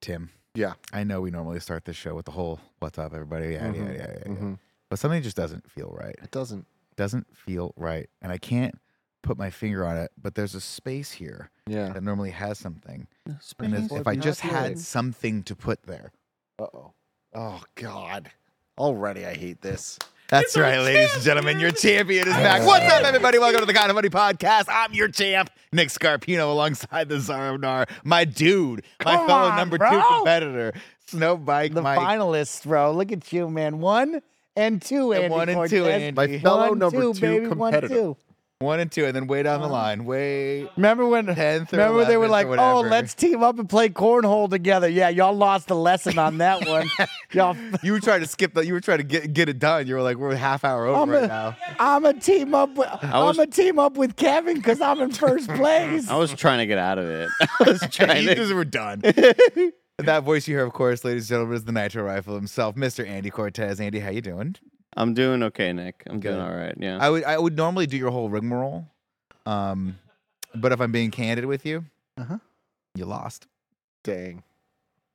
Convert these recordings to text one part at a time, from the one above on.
Tim, Yeah. I know we normally start the show with the whole "What's up, everybody?" Yeah, yeah, Mhm, yeah, yeah, mhm. But something just doesn't feel right. It doesn't. Doesn't feel right, and I can't put my finger on it. But there's a space here Yeah. that normally has something. And if, if I just had good. something to put there, Uh oh. Oh God. Already I hate this. That's right, ladies and gentlemen. Your champion is back. What's up, everybody? Welcome to the Kinda Funny Podcast. I'm your champ, Nick Scarpino, alongside the Czar of Nar, my dude, my Come fellow on, number two competitor, Snow Bike the Mike. finalists, bro. Look at you, man. One and two, And Andy one and Cortez. two, Andy. My fellow One, number two baby, one, competitor. two. One and two, and then way down the line, way Remember when? 10th or remember they were 11th or like, "Oh, whatever." let's team up and play cornhole together." Yeah, y'all lost the lesson on that one. y'all, you were trying to skip the. You were trying to get get it done. You were like, we're a half hour over I'm right a, now. I'm a team up. With, was- I'm a team up with Kevin because I'm in first place. I was trying to get out of it. I was trying you to. just were done. that voice you hear, of course, ladies and gentlemen, is the Nitro Rifle himself, Mr. Andy Cortez. Andy, how you doing? I'm doing okay, Nick. I'm doing all right. Yeah. I would I would normally do your whole rigmarole, um, but if I'm being candid with you, Uh-huh. you lost, Dang.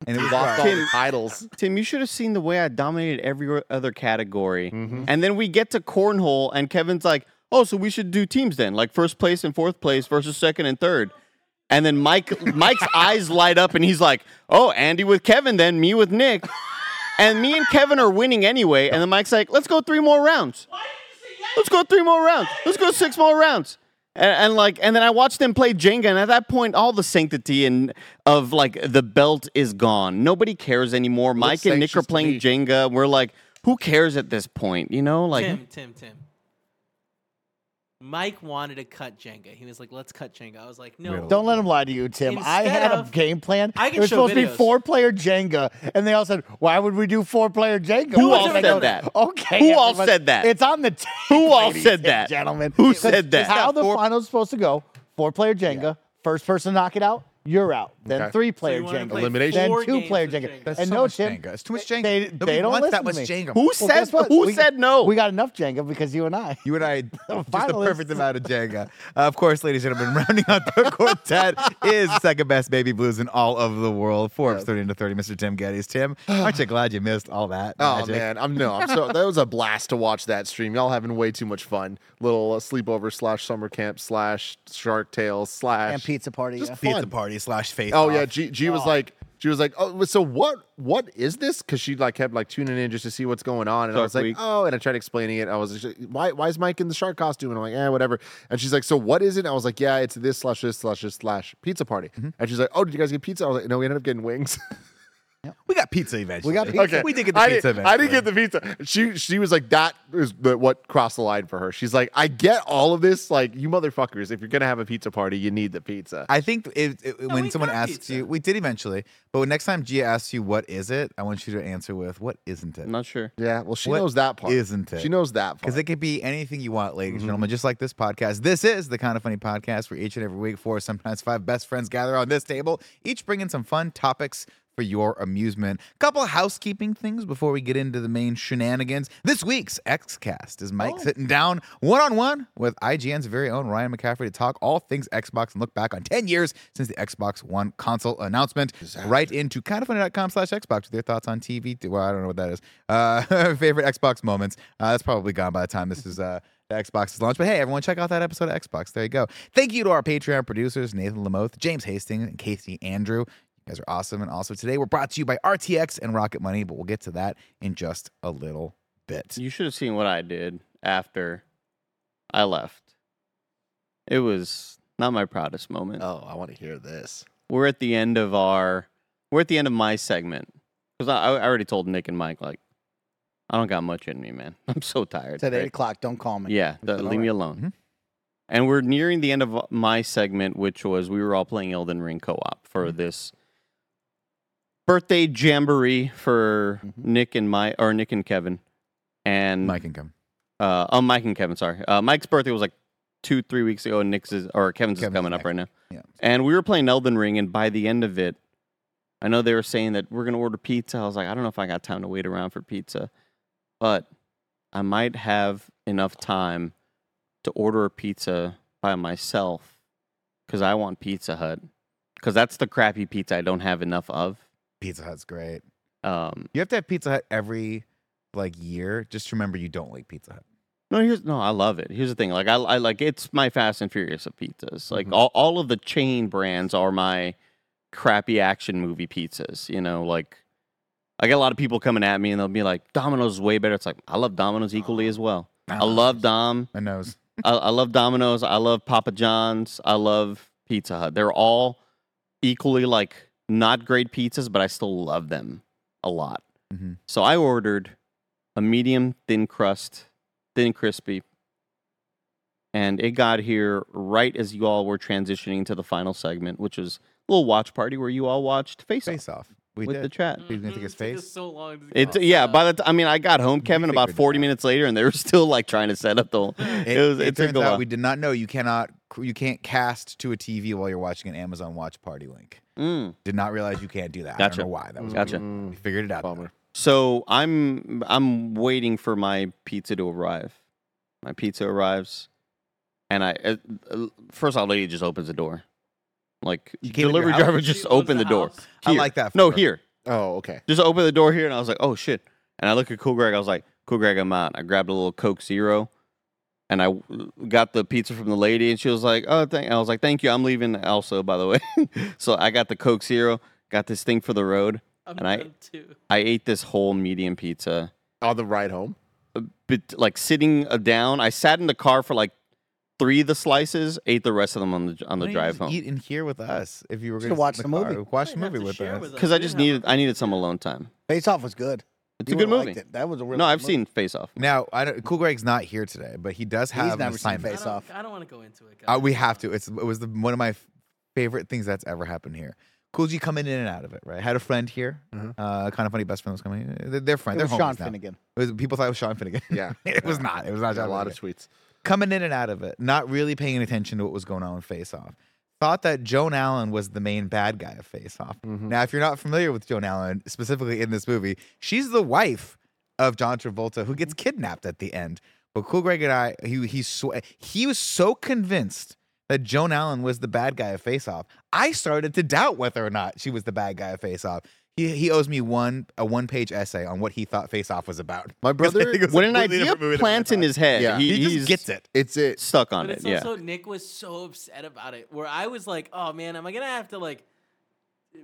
and it was Lost all the titles. Tim, you should have seen the way I dominated every other category. Mhm. And then we get to cornhole, and Kevin's like, "Oh, so we should do teams then, like first place and fourth place versus second and third. And then Mike, Mike's eyes light up, and he's like, "Oh, Andy with Kevin, then me with Nick." And me and Kevin are winning anyway. And then Mike's like, "Let's go three more rounds. Let's go three more rounds. Let's go six more rounds." And, and like, and then I watched them play Jenga, and at that point, all the sanctity and of like the belt is gone. Nobody cares anymore. Mike and Nick are playing. Jenga. We're like, who cares at this point? You know, like Tim, Tim, Tim. Mike wanted to cut Jenga. He was like, "Let's cut Jenga." I was like, "No." Really? Don't let him lie to you, Tim. I Instead had a game plan. I can it was show supposed to be four player Jenga, and they all said, "Why would we do four player Jenga?" Who Why all said go- that? Okay, Who all said that? It's on the tape. Who all said that? gentlemen? Who said that? How the Four- finals supposed to go? Four player Jenga. First person to knock it out, you're out. Then Okay. three player you wanna Jenga. play Elimination. Then two games player of Jenga. Jenga. That's and so no, much Tim, Jenga. It's too much Jenga. They, Nobody they don't wants that listen much to me. Jenga. who Well, said guess what? who We- said no? We got enough Jenga because you and I. You and I, just the Finalists. perfect amount of Jenga. Uh, of course, ladies and gentlemen, rounding out the quartet is second best baby blues in all of the world. Forbes 30 into 30, Mr. Tim Gettys. Tim, aren't you glad you missed all that? Oh magic? man, I'm no, I'm so that was a blast to watch that stream. Y'all having way too much fun. Little uh, sleepover slash summer camp slash Shark Tales slash And pizza party. Just yeah. fun. Pizza party slash face. Oh yeah, off. G, G was like, she was like, oh, so what? What is this? Because she like kept like tuning in just to see what's going on, and I was like, Week. oh, and I tried explaining it. I was like, why? Why is Mike in the shark costume? And I'm like, eh, whatever. And she's like, so what is it? And I was like, yeah, it's this slash this slash this slash pizza party. And she's like, oh, did you guys get pizza? I was like, no, we ended up getting wings. we got pizza eventually. got pizza. okay, We did get the I pizza Didn't, I didn't get the pizza. She she was like, that is the, what crossed the line for her. She's like, I get all of this. Like, you motherfuckers, if you're gonna have a pizza party, you need the pizza. I think it, it- when someone asks pizza. you, we did eventually, but when next time Gia asks you what is it, I want you to answer with what isn't it? I'm not sure. yeah, well, she What knows that part, isn't it? She knows that part. Because it could be anything you want, ladies and mm-hmm. gentlemen, just like this podcast. This is the kind of funny podcast where each and every week, four, sometimes five best friends gather on this table, each bringing some fun topics for your amusement. Couple housekeeping things before we get into the main shenanigans. This week's XCast is Mike sitting down one on one with IGN's very own Ryan McCaffrey to talk all things Xbox and look back on 10 years since the Xbox One console announcement. Write into kindafunny.com slash Xbox with your thoughts on TV. Well, I don't know what that is. Uh, favorite Xbox moments. Uh, that's probably gone by the time this is. Uh, the Xbox is launched. But hey, everyone, check out that episode of Xbox. There you go. Thank you to our Patreon producers, Nathan Lamoth, James Hastings, and Casey Andrew. You guys are awesome. And also today we're brought to you by RTX and Rocket Money, but we'll get to that in just a little bit. You should have seen what I did after I left. It was not my proudest moment. oh, I want to hear this. We're at the end of our we're at the end of my segment. Because I, I already told Nick and Mike like I don't got much in me, man. I'm so tired. It's at eight o'clock. Don't call me. Yeah, the- leave me "All alone. Mhm. And we're nearing the end of my segment, which was we were all playing Elden Ring co-op for Mm-hmm. this birthday jamboree for Mhm. Nick and my or Nick and Kevin, and Mike and Kevin. uh, oh Mike and Kevin. Sorry, uh, Mike's birthday was like two three weeks ago, and Nick's is or Kevin's, Kevin's is coming up right now. Yeah. And we were playing Elden Ring, and by the end of it, I know they were saying that we're gonna order pizza. I was like, I don't know if I got time to wait around for pizza, but I might have enough time to order a pizza by myself because I want Pizza Hut because that's the crappy pizza I don't have enough of. Pizza Hut's great. Um, You have to have Pizza Hut every like year. Just remember you don't like Pizza Hut. no, here's no, I love it. Here's the thing, like I, I like it's my Fast and Furious of pizzas. Like Mhm. all, all of the chain brands are my crappy action movie pizzas. You know, like I get a lot of people coming at me and they'll be like, Domino's is way better. It's like I love Domino's equally as well. I love Dom. I nose. I, I love Domino's. I love Papa John's. I love Pizza Hut. They're all equally like not great pizzas, but I still love them a lot. hmm So I ordered a medium thin crust, thin crispy, and it got here right as you all were transitioning to the final segment, which was a little watch party where you all watched Face, Face Off off. We with did. the chat. He's gonna take his Mhm, took us so long to It's get yeah. By up. the t- I mean, I got home, Kevin, about forty minutes later, and they were still like trying to set up the. Whole, It, it was. it It, took turns a out while. we did not know you cannot you can't cast to a TV while you're watching an Amazon Watch Party link. Mm. Did not realize you can't do that. I Gotcha. don't know why. That was Gotcha. Mm, we figured it out. bummer. So I'm I'm waiting for my pizza to arrive. My pizza arrives, and I uh, uh, first off, lady just opens the door. Like You came in delivery house? driver just owns opened the the door. house? I Here. like that. No, her. here. Oh, okay. Just opened the door here, and I was like, oh shit. And I look at Cool Greg. I was like, Cool Greg, I'm out. I grabbed a little Coke Zero, and I w- got the pizza from the lady, and she was like, oh, thank. I was like, thank you. I'm leaving also, by the way. so I got the Coke Zero, got this thing for the road. I'm and I- done too. I ate this whole medium pizza. On the ride home. a bit like sitting uh, down. I sat in the car for like three of the slices, ate the rest of them on the on the Why don't you drive just home Eat in here with us if you were going to watch the movie. Watch the movie with share us. because I just needed I needed some alone time. Face Off was good. It's You a good movie. liked it. That was a really No, good I've movie. seen Face Off. Now, I don't, Cool Greg's not here today, but he does have an never seen assignment. I Face don't, Off. I don't want to go into it. Uh, we have to. It's it was the, one of my f- favorite things that's ever happened here. Cool G coming in and out of it, right? Had a friend here, Mhm. uh, kind of funny best friend was coming. They're, they're friends. It They're was Sean now. Finnegan. It was, people thought it was Sean Finnegan. Yeah. it was not. It was not Got Sean a lot of Finnegan. tweets. Coming in and out of it, not really paying attention to what was going on with Face Off. Thought that Joan Allen was the main bad guy of Face Off. Mhm. Now, if you're not familiar with Joan Allen, specifically in this movie, she's the wife of John Travolta who gets kidnapped at the end. But Cool Greg and I, he he sw- he was so convinced that Joan Allen was the bad guy of Face Off. I started to doubt whether or not she was the bad guy of Face Off. He, he owes me one a one page essay on what he thought Face Off was about. My brother- think it was a When an idea different movie than plants in his head, Yeah. he, he just gets it. It's it. stuck on But it. it's Yeah. also Nick was so upset about it. Where I was like, "Oh man, am I gonna have to like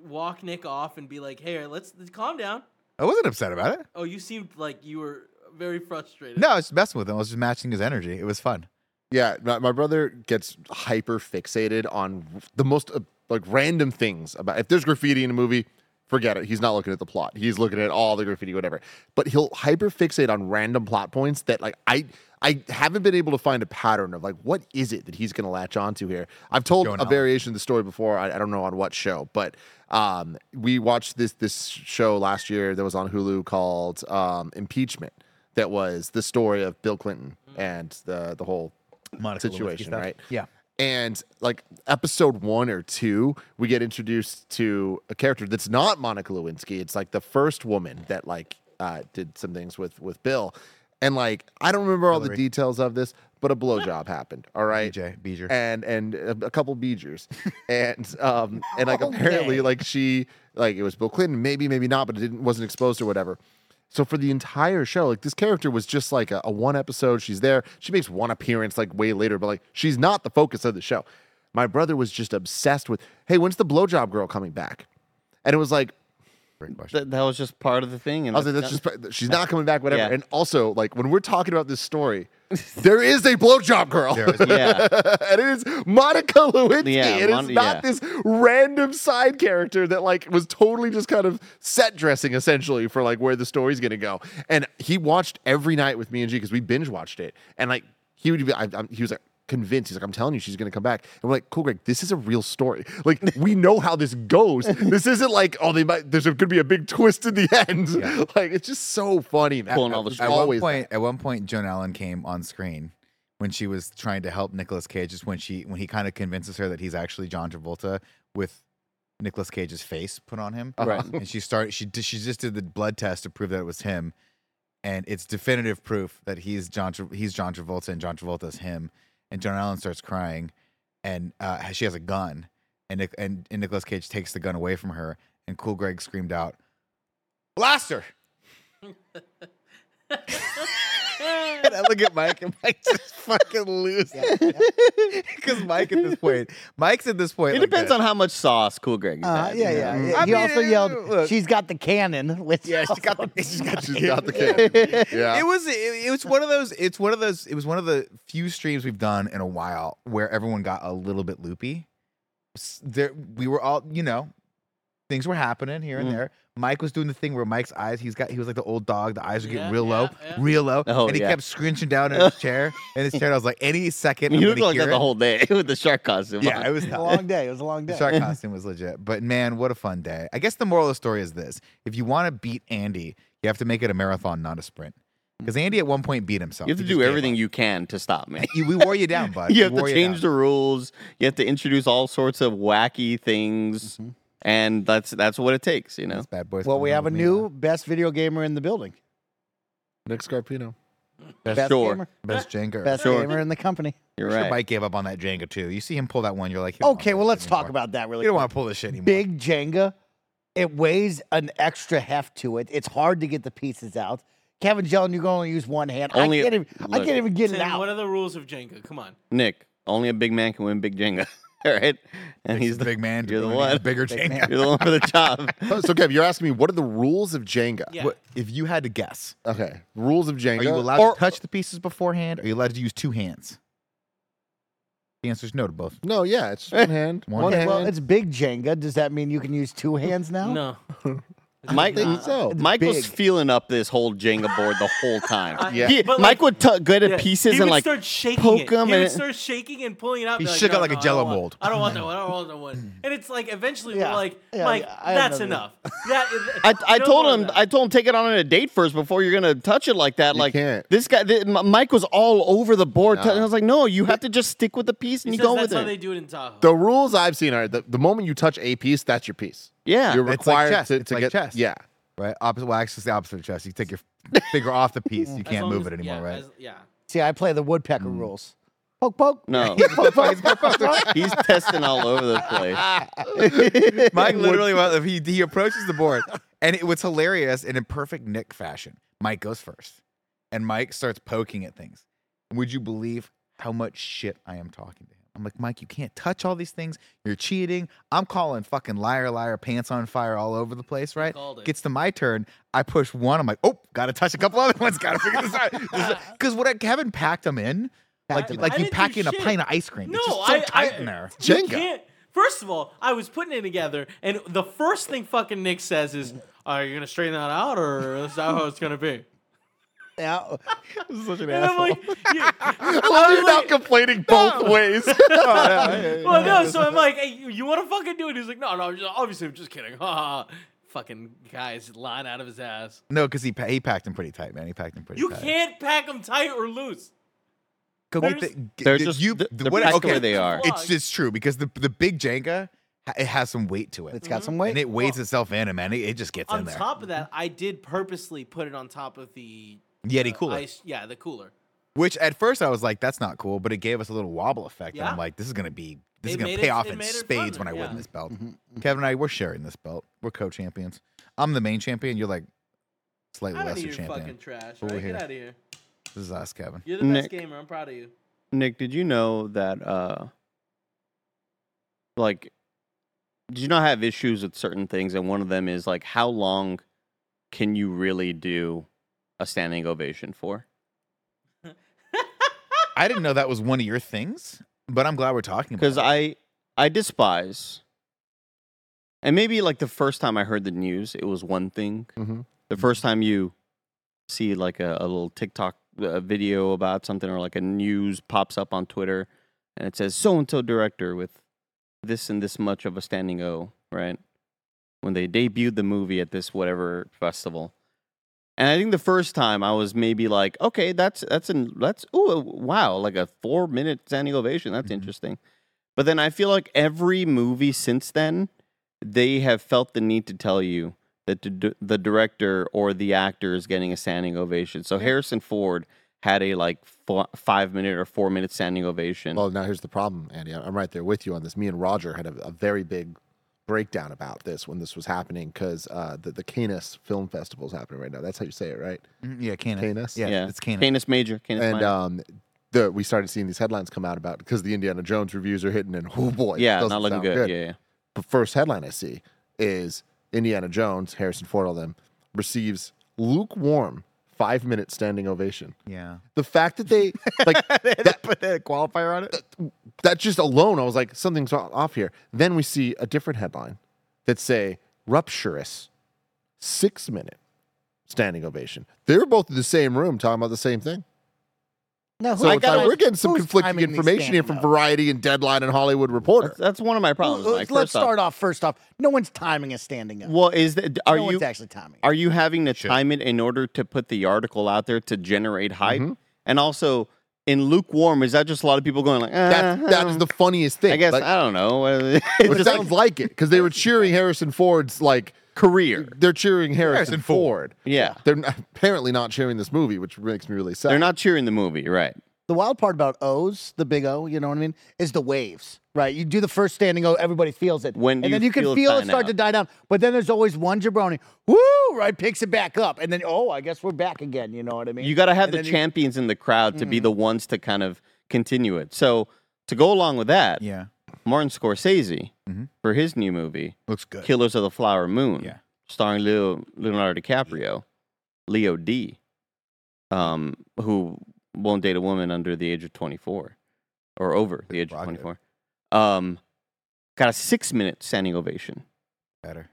walk Nick off and be like, hey, let's, let's calm down." I wasn't upset about it. Oh, you seemed like you were very frustrated. No, I was just messing with him. I was just matching his energy. It was fun. Yeah, my, my brother gets hyper fixated on the most uh, like random things about. If there's graffiti in a movie, forget it. He's not looking at the plot. He's looking at all the graffiti, whatever. But he'll hyper fixate on random plot points that like I I haven't been able to find a pattern of like what is it that he's going to latch onto here. I've told Joan a Allen. variation of the story before. I, I don't know on what show, but um, we watched this this show last year that was on Hulu called um, Impeachment. That was the story of Bill Clinton and the the whole Monica Lewinsky situation, stuff. right? Yeah. And like episode one or two, we get introduced to a character that's not Monica Lewinsky. It's like the first woman that like uh, did some things with with Bill, and like I don't remember all the details of this, but a blowjob happened. All right, BJ, Beeger. and and a, a couple Beegers, and um and like Okay. apparently like she like it was Bill Clinton, maybe maybe not, but it didn't wasn't exposed or whatever. So for the entire show, like this character was just like a, a one episode. She's there. She makes one appearance like way later, but like she's not the focus of the show. My brother was just obsessed with, hey, when's the blowjob girl coming back? And it was like, Great question. That, that was just part of the thing. And I was like, that's just she's not coming back, whatever. Yeah. And also, like when we're talking about this story, there is a blowjob girl. There is- Yeah. and it is Monica Lewinsky. Yeah, it is Mon- not yeah. this random side character that like was totally just kind of set dressing essentially for like where the story's gonna go. And he watched every night with me and G because we binge watched it. And like he would be, I, I, he was like convinced. He's like, I'm telling you, she's gonna come back. And we're like, cool, Greg. This is a real story. Like we know how this goes. this isn't like oh they might. There's gonna be a big twist in the end. Like it's just so funny. man. Pulling all the It's At one always point, at one point, Joan Allen came on screen when she was trying to help Nicolas Cage. Just when she when he kind of convinces her that he's actually John Travolta with Nicolas Cage's face put on him. Uh-huh. Right. And she started. She she just did the blood test to prove that it was him, and it's definitive proof that he's John. Tra- He's John Travolta, and John Travolta's him. And Joan Allen starts crying, and uh, she has a gun, and and, and Nicolas Cage takes the gun away from her, and Cool Greg screamed out, "Blaster!" And I look at Mike, and Mike just fucking loses. Because Mike at this point, Mike's at this point. It like depends this. on how much sauce Cool Greg. Uh, has, yeah, you yeah. know? yeah. I he mean, also yelled, look. "She's got the cannon." Which Yeah, she got the. She's got, She's got the cannon. Yeah. It was it, it was one of those it's one of those it was one of the few streams we've done in a while where everyone got a little bit loopy. There we were all, you know, things were happening here and Mm. there. Mike was doing the thing where Mike's eyes, he's got he was like the old dog, the eyes were getting Yeah, real low, yeah, yeah. real low. Oh, and he yeah. kept scrunching down in his chair. In his chair, and I was like, any second. You I'm look gonna like hear that the whole day with the shark costume. Yeah, on. it was a long day. It was a long The day. shark costume was legit. But man, what a fun day. I guess the moral of the story is this. If you want to beat Andy, you have to make it a marathon, not a sprint. Because Andy at one point beat himself. You have to do everything you can to stop me. We wore you down, bud. you have We to change the rules. You have to introduce all sorts of wacky things, and that's that's what it takes. You know. Those bad boys. Well, we have a new now. best video gamer in the building. Nick Scarpino. Best Sure. gamer, best Jenga. best Sure. gamer in the company. You're Sure right. Mike gave up on that Jenga too. You see him pull that one, you're like, "You don't Okay, want well, this let's talk anymore. about that really You don't quick. want to pull this shit anymore. Big Jenga. It weighs an extra heft to it. It's hard to get the pieces out. Kevin Jellin, you can only use one hand. Only- I can't even. I look. can't even get it Tim, out. what are the rules of Jenga? Come on. Nick, only a big man can win big Jenga. All right, and He's he's the big man. You're the one. Bigger Jenga. You're the one for the job. Oh, so, Kev, you're asking me what are the rules of Jenga? Yeah. What, if you had to guess, Okay. Rules of Jenga. are you allowed Or- to touch the pieces beforehand? Are you allowed to use two hands? The answer is no to both. No, yeah, it's one hand. One One, hand. hand. well, it's big Jenga. Does that mean you can use two hands now? No. Mike, think so. Mike was feeling up this whole Jenga board the whole time. Yeah. He- but, Mike like, would t- go to Yeah, pieces and like start shaking poke it. 'em He and would it- start shaking and pulling it out. He be like, shook it no, like a no, I Jell-O want- mold. I don't want that one. I don't want that one. And it's like eventually Yeah. we're like, Yeah, Mike, yeah, that's enough. That, I, I told him that. I told him take it on a date first before you're gonna touch it like that. You like can't. this guy, th- M- Mike was all over the board. No. And I was like, no, you have to just stick with the piece and He you says go that's how they do it in Tahoe. the rules I've seen are the, the moment you touch a piece, that's your piece. Yeah, You're It's like required chess. to, It's to like get chess. Yeah. Right? Opposite. Well, actually, it's the opposite of chess. You take your finger off the piece. You can't move as- it anymore, yeah, right? as- yeah. See, I play the woodpecker Mm. rules. Poke, poke. no, Poke, poke. he's testing all over the place. Mike literally, well, he he approaches the board, and it was hilarious And in perfect Nick fashion. Mike goes first, and Mike starts poking at things. Would you believe how much shit I am talking to him? I'm like, Mike, you can't touch all these things. You're cheating. I'm calling fucking liar, liar, pants on fire all over the place, right? called. Gets to my turn. I push one. I'm like, oh, got to touch a couple other ones. Got to figure this out. Because what I Kevin packed them in, like, them like I you didn't pack do in a shit. pint of ice cream. No, it's just so I- tight I- in there. Jenga. First of all, I was putting it together, and the first thing fucking Nick says is, "Are you gonna straighten that out, or is that how it's gonna be?" Yeah. Such an And I'm like, yeah. I love you're not complaining both oh, ways. well, no. So I'm like, hey, you, you want to fucking do it? He's like, no, no. I'm just- Obviously, I'm just kidding. Ha ha. Fucking guy's lying out of his ass. No, because he pa- he packed him pretty tight, man. He packed him pretty tight. You tight. can't pack them tight or loose. Go get There's- the, g- They're the- just- you. th- the- they're what- packed okay, where they are. It's it's true because the the big Jenga ha- it has some weight to it. It's got some weight. and it weighs itself in, and man, it, it just gets in there. On there. top of that, I did purposely put it on top of the Yeti uh, cooler, ice. Yeah, the cooler. which at first I was like, that's not cool, but it gave us a little wobble effect, and I'm like, this is gonna be this is gonna pay it- off in spades when I yeah. win this belt. Mm-hmm. Kevin and I, we're sharing this belt. We're co-champions. I'm the main champion. You're like slightly lesser here, champion. fucking trash. Over Right? here. Get out of here. This is us, Kevin. You're the best gamer. I'm proud of you. Nick, did you know that uh like did you not have issues with certain things and one of them is like how long can you really do a standing ovation for? I didn't know that was one of your things, but I'm glad we're talking about because. I I despise, and maybe like the first time I heard the news, it was one thing. Mhm. The first time you see like a, a little TikTok uh, video about something or like a news pops up on Twitter, and it says so and so director with this and this much of a standing O, right? When they debuted the movie at this whatever festival. And I think the first time I was maybe like, okay, that's that's an that's ooh wow, like a four minute standing ovation. That's Mhm. interesting. But then I feel like every movie since then, they have felt the need to tell you that the, the director or the actor is getting a standing ovation. So Harrison Ford had a like f- five minute or four minute standing ovation. Well, now here's the problem, Andy. I'm right there with you on this. Me and Roger had a, a very big breakdown about this when this was happening because uh, the the Canis Film Festival is happening right now. That's how you say it, right? Mm, yeah, Canis. Canis? Yeah, yeah, it's Canis. Canis Major, Canis and Minor. um, the we started seeing these headlines come out about because the Indiana Jones reviews are hitting, and oh boy, it yeah, doesn't not looking sound good. Yeah, yeah. The first headline I see is Indiana Jones, Harrison Ford, all them receives lukewarm five minute standing ovation. Yeah. The fact that they like that, put that qualifier on it. that just alone, I was like, something's off here. Then we see a different headline that say rupturous six minute standing ovation. They were both in the same room talking about the same thing. No, So I gotta- we're getting some conflicting information here from up? Variety and Deadline and Hollywood Reporter. That's, that's one of my problems. Well, Mike. Let's First off- start off first off. No one's timing a standing up. Well, is that are no you one's actually timing. are you having to Should. time it in order to put the article out there to generate hype? Mhm. And also, in lukewarm, is that just a lot of people going like, That, that is the funniest thing. I guess Like, I don't know. It's it just sounds like it because they were cheering Harrison Ford's like career. they're cheering Harrison, Harrison Ford. Yeah, They're not, apparently not cheering this movie, which makes me really sad. they're not cheering the movie, right? The wild part about O's, the big O, you know what I mean, is the waves, right? You do the first standing O, everybody feels it. When and then you can feel it feel it dying start out. to die down. But then there's always one jabroni, woo, right, picks it back up. And then, oh, I guess we're back again. You know what I mean? You got to have And the then you- champions in the crowd to be mm-hmm. the ones to kind of continue it. So to go along with that, Yeah. Martin Scorsese Mhm. for his new movie, Looks good. Killers of the Flower Moon, Yeah. starring Leo, Leonardo DiCaprio, Leo D, um, who won't date a woman under the age of 24 or over the age of 24. Um, got a six minute standing ovation. Better.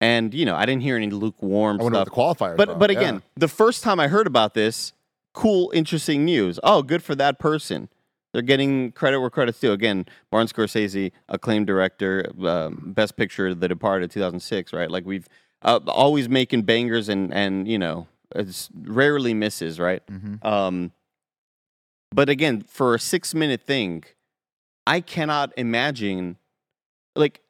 And, you know, I didn't hear any lukewarm I stuff. the qualifiers. But but Yeah. again, the first time I heard about this, cool, interesting news. Oh, good for that person. They're getting credit where credit's due. Again, Martin Scorsese, acclaimed director, um, best picture, The Departed, 2006. Right, like we've uh, always making bangers and and you know it's rarely misses. Right. Mm-hmm. Um, but again, for a six minute thing, I cannot imagine like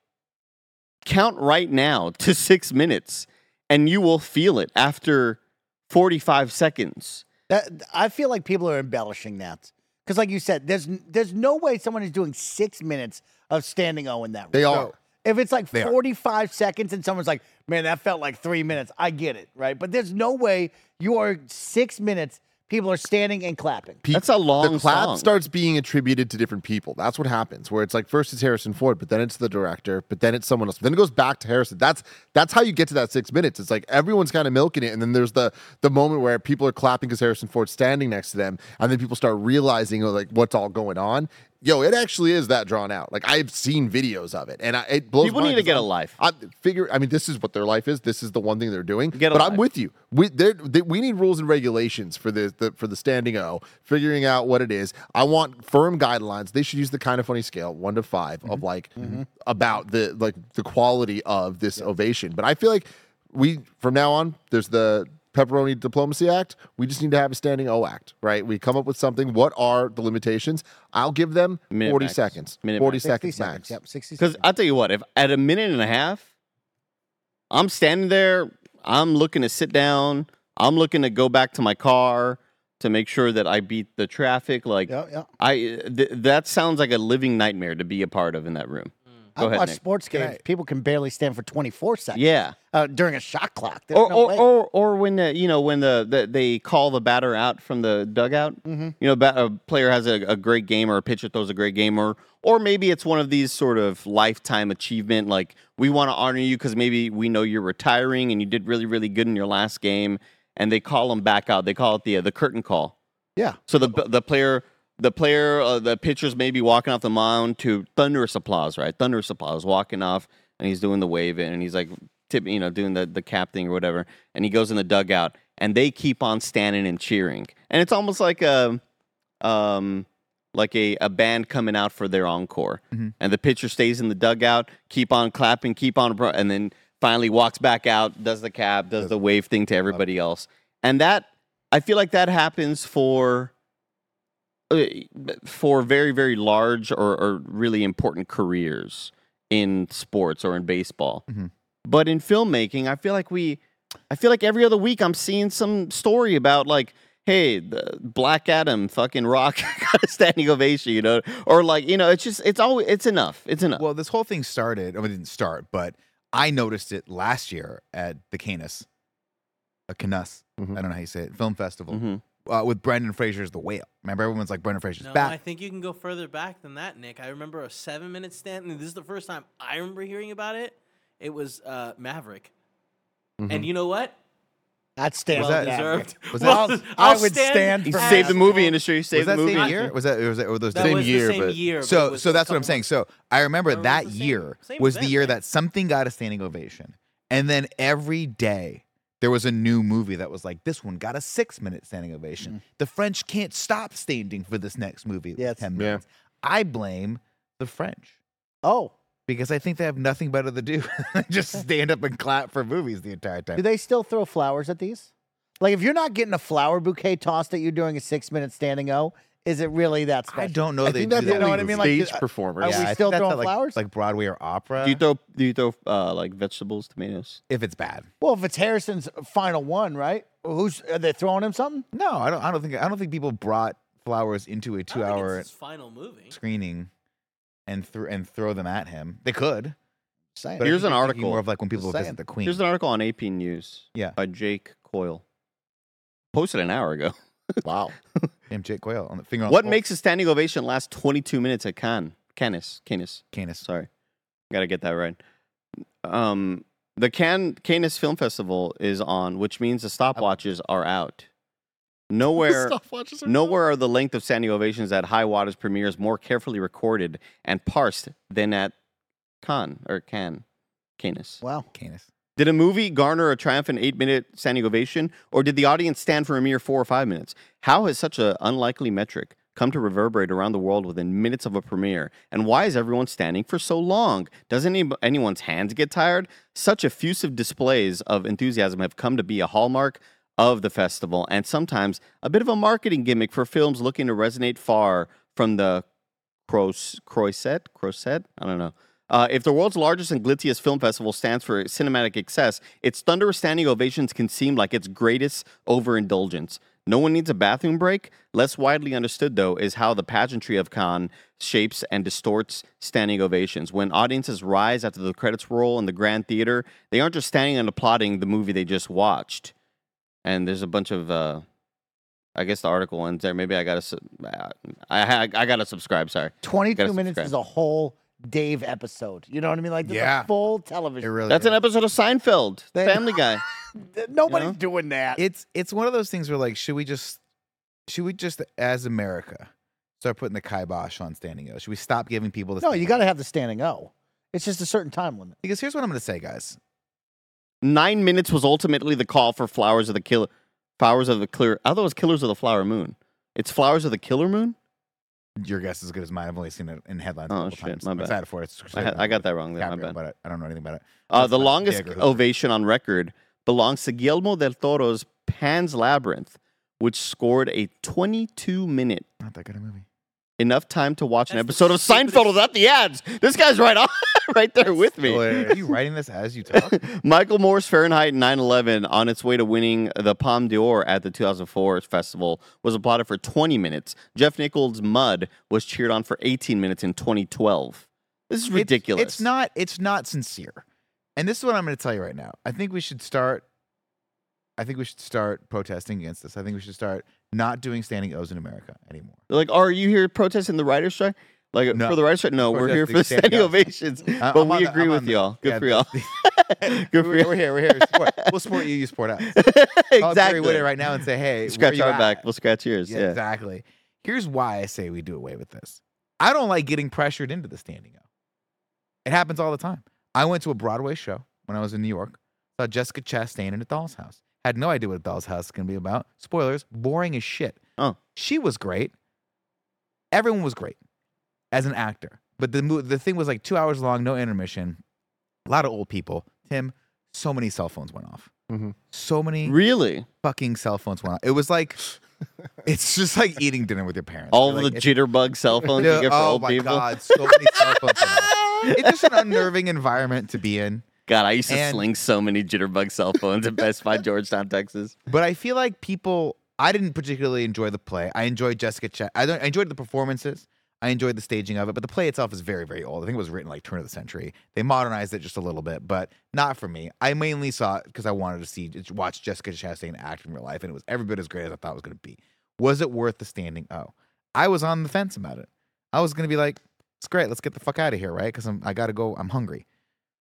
count right now to six minutes and you will feel it after 45 seconds. That, I feel like people are embellishing that. Because, like you said, there's there's no way someone is doing six minutes of standing O in that room. They are. If it's like They are. 45 seconds and someone's like, man, that felt like three minutes, I get it, right? But there's no way you are six minutes, people are standing and clapping. Pe- That's a long The clap song. starts being attributed to different people. That's what happens. Where it's like first it's Harrison Ford, but then it's the director, but then it's someone else. Then it goes back to Harrison. That's that's how you get to that six minutes. It's like everyone's kind of milking it, and then there's the the moment where people are clapping because Harrison Ford's standing next to them, and then people start realizing like what's all going on. Yo, it actually is that drawn out. Like I've seen videos of it, and I, it blows. People my need mind to get 'cause a life. I figure. I mean, this is what their life is. This is the one thing they're doing. Get a but I'm with you. We there. They, we need rules and regulations for the, the for the standing O. Figuring out what it is. I want firm guidelines. They should use the kind of funny scale, one to 5 Mm-hmm. of like about the like the quality of this ovation. But I feel like we from now on there's the pepperoni diplomacy act we just need to have a standing o act right we come up with something what are the limitations i'll give them Minute 40 max. seconds Minute 40 max. 60 seconds, seconds. max Yep, 60 Because seconds. I'll tell you what, if at a minute and a half, I'm standing there, I'm looking to sit down, I'm looking to go back to my car to make sure that I beat the traffic. Like, Yeah, yeah. I th- that sounds like a living nightmare to be a part of in that room. Go I ahead, watch Nick. sports games. People can barely stand for 24 seconds. Yeah. Uh, during a shot clock. There's Or, no or, way. or or when the, you know when the, the they call the batter out from the dugout, Mm-hmm. you know, bat, a player has a, a great game or a pitcher throws a great game, or or maybe it's one of these sort of lifetime achievement, like we want to honor you because maybe we know you're retiring and you did really really good in your last game, and they call them back out. They call it the uh, the curtain call. yeah. So the the player the player, uh, the pitcher's maybe walking off the mound to thunderous applause, right? Thunderous applause, walking off, and he's doing the wave in, and he's like, tip, you know, doing the the cap thing or whatever, and he goes in the dugout, and they keep on standing and cheering, and it's almost like a, um, like a, a band coming out for their encore, Mhm. and the pitcher stays in the dugout, keep on clapping, keep on, and then finally walks back out, does the cap, does the wave thing to everybody else, and that I feel like that happens for uh, for very very large or, or really important careers in sports or in baseball. Mhm. But in filmmaking, I feel like we, I feel like every other week I'm seeing some story about like, hey, the Black Adam fucking rock got a standing ovation, you know, or like you know, it's just it's always it's enough, it's enough. Well, this whole thing started. I mean, it didn't start, but I noticed it last year at the Canis, a Canuss. Mhm. I don't know how you say it. Film festival Mhm. Uh, with Brendan Fraser's The Whale. Remember, everyone's like Brendan Fraser's back. I think you can go further back than that, Nick. I remember a seven minute stand, and this is the first time I remember hearing about it. It was uh, Maverick. And you know what? That's stands Well Mm-hmm. that- deserved. was Well, that- I I'll would stand He for saved the movie industry. He saved Was that the movie. same year? Was that or was that or those That same was year, the same but- year. but So, so that's what I'm saying. So I remember that it the same- year same was the year right? that something got a standing ovation, and then every day there was a new movie that was like this one got a six minute standing ovation. Mm-hmm. The French can't stop standing for this next movie. Yes. ten Yeah. minutes. I blame the French Oh, because I think they have nothing better to do than just stand up and clap for movies the entire time. do they still throw flowers at these? Like, if you're not getting a flower bouquet tossed at you during a six minute standing O, is it really that special? I don't know. I they think do that's that. You know what I mean? Like, stage uh, performers. are we I think still that's throwing at, like, flowers? like Broadway or opera? Do you throw do you throw uh, like vegetables, tomatoes? if it's bad. Well, if it's Harrison's final one, right? Who's are they throwing him something? No, I don't. I don't think. I don't think people brought flowers into a I don't think two-hour his final movie. screening and throw and throw them at him. They could. Saying. But I Here's think an you're thinking article. More of like when people Just visit the Queen. Here's an article on AP News. Yeah. By Jake Coyle. Posted an hour ago. wow. Damn Jake Quayle on the finger. On What the makes a standing ovation last 22 minutes at Cannes? Canis. Canis. Canis? Sorry. Got to get that right. Um, the Cannes Canis Film Festival is on, which means the stopwatches are out. Nowhere, are nowhere are the length of standing ovations at High Waters premieres more carefully recorded and parsed than at Cannes or Cannes. Canis. Wow. Canis. Did a movie garner a triumphant eight minute standing ovation, or did the audience stand for a mere four or five minutes? How has such an unlikely metric come to reverberate around the world within minutes of a premiere? And why is everyone standing for so long? Does any, anyone's hands get tired? Such effusive displays of enthusiasm have come to be a hallmark of the festival, and sometimes a bit of a marketing gimmick for films looking to resonate far from the Crois- Croisette? Croisette? I don't know. Uh, if the world's largest and glitziest film festival stands for cinematic excess, its thunderous standing ovations can seem like its greatest overindulgence. No one needs a bathroom break. Less widely understood, though, is how the pageantry of Cannes shapes and distorts standing ovations. When audiences rise after the credits roll in the Grand Theater, they aren't just standing and applauding the movie they just watched. And there's a bunch of, uh, I guess the article ends there. Maybe I gotta, I, I, I gotta subscribe. Sorry. 22 Gotta minutes subscribe. is a whole Dave episode. You know what I mean? Like, this is Yeah. a full It television. really. That's an episode of Seinfeld, They- Family Guy. Nobody's know? doing that. It's it's one of those things where like, should we just, should we just as America start putting the kibosh on standing O? Should we stop giving people the? no, you got to have the standing O. It's just a certain time limit. Because here's what I'm going to say, guys. Nine minutes was ultimately the call for Flowers of the Killer. Flowers of the Clear. I thought it was Killers of the Flower Moon. It's Flowers of the Killer Moon. Your guess is as good as mine. I've only seen it in headlines. Oh, shit, times. my I'm bad. excited for it. I, had, I got that wrong there. My bad. but I, I don't know anything about it. Uh, the longest ovation on record belongs to Guillermo del Toro's Pan's Labyrinth, which scored a 22 minute Not that good a movie. Enough time to watch an That's the episode of Seinfeld without the ads. This guy's right on, right there with me. Are you writing this as you talk? Michael Moore's Fahrenheit 9/11, on its way to winning the Palme d'Or at the 2004 festival, was applauded for 20 minutes. Jeff Nichols' Mud was cheered on for 18 minutes in 2012. This is It's- ridiculous. It's, not. It's not sincere. And this is what I'm going to tell you right now. I think we should start. I think we should start protesting against this. I think we should start not doing standing O's in America anymore. like, are you here protesting the writer's strike? Like No. for the writer's strike? No, we're here for the standing ovations. Uh, I- but I'm we agree with the- y'all. Good yeah, for y'all. Good for we're, y'all. we're here. We're here. Support. We'll support you. You support us. Call Gary exactly. Whitta right now and say, "Hey, Scratch our back. at? We'll scratch yours. Yeah, Yeah. exactly. Here's why I say we do away with this. I don't like getting pressured into the standing O. It happens all the time. I went to a Broadway show when I was in New York. Saw Jessica Chastain in a doll's house. Had no idea what doll's house is going to be about. Spoilers, boring as shit. Oh. She was great. Everyone was great as an actor. But the the thing was like two hours long, no intermission. A lot of old people. Tim, so many cell phones went off. Mhm. So many Really? fucking cell phones went off. It was like, it's just like eating dinner with your parents. All Like, the jitterbug cell phones you get for oh old my god, so many cell phones. went off. It's just an unnerving environment to be in. God, I used to And- sling so many jitterbug cell phones at Best Buy, Georgetown, Texas. But I feel like people. I didn't particularly enjoy the play. I enjoyed Jessica. Ch- I, don't, I enjoyed the performances. I enjoyed the staging of it, but the play itself is very, very old. I think it was written like turn of the century. They modernized it just a little bit, but not for me. I mainly saw it because I wanted to see, watch Jessica Chastain act in real life, and it was every bit as great as I thought it was going to be. Was it worth the standing O? I was on the fence about it. I was going to be like, it's great. Let's get the fuck out of here, right? Because I'm, I got to go. I'm hungry.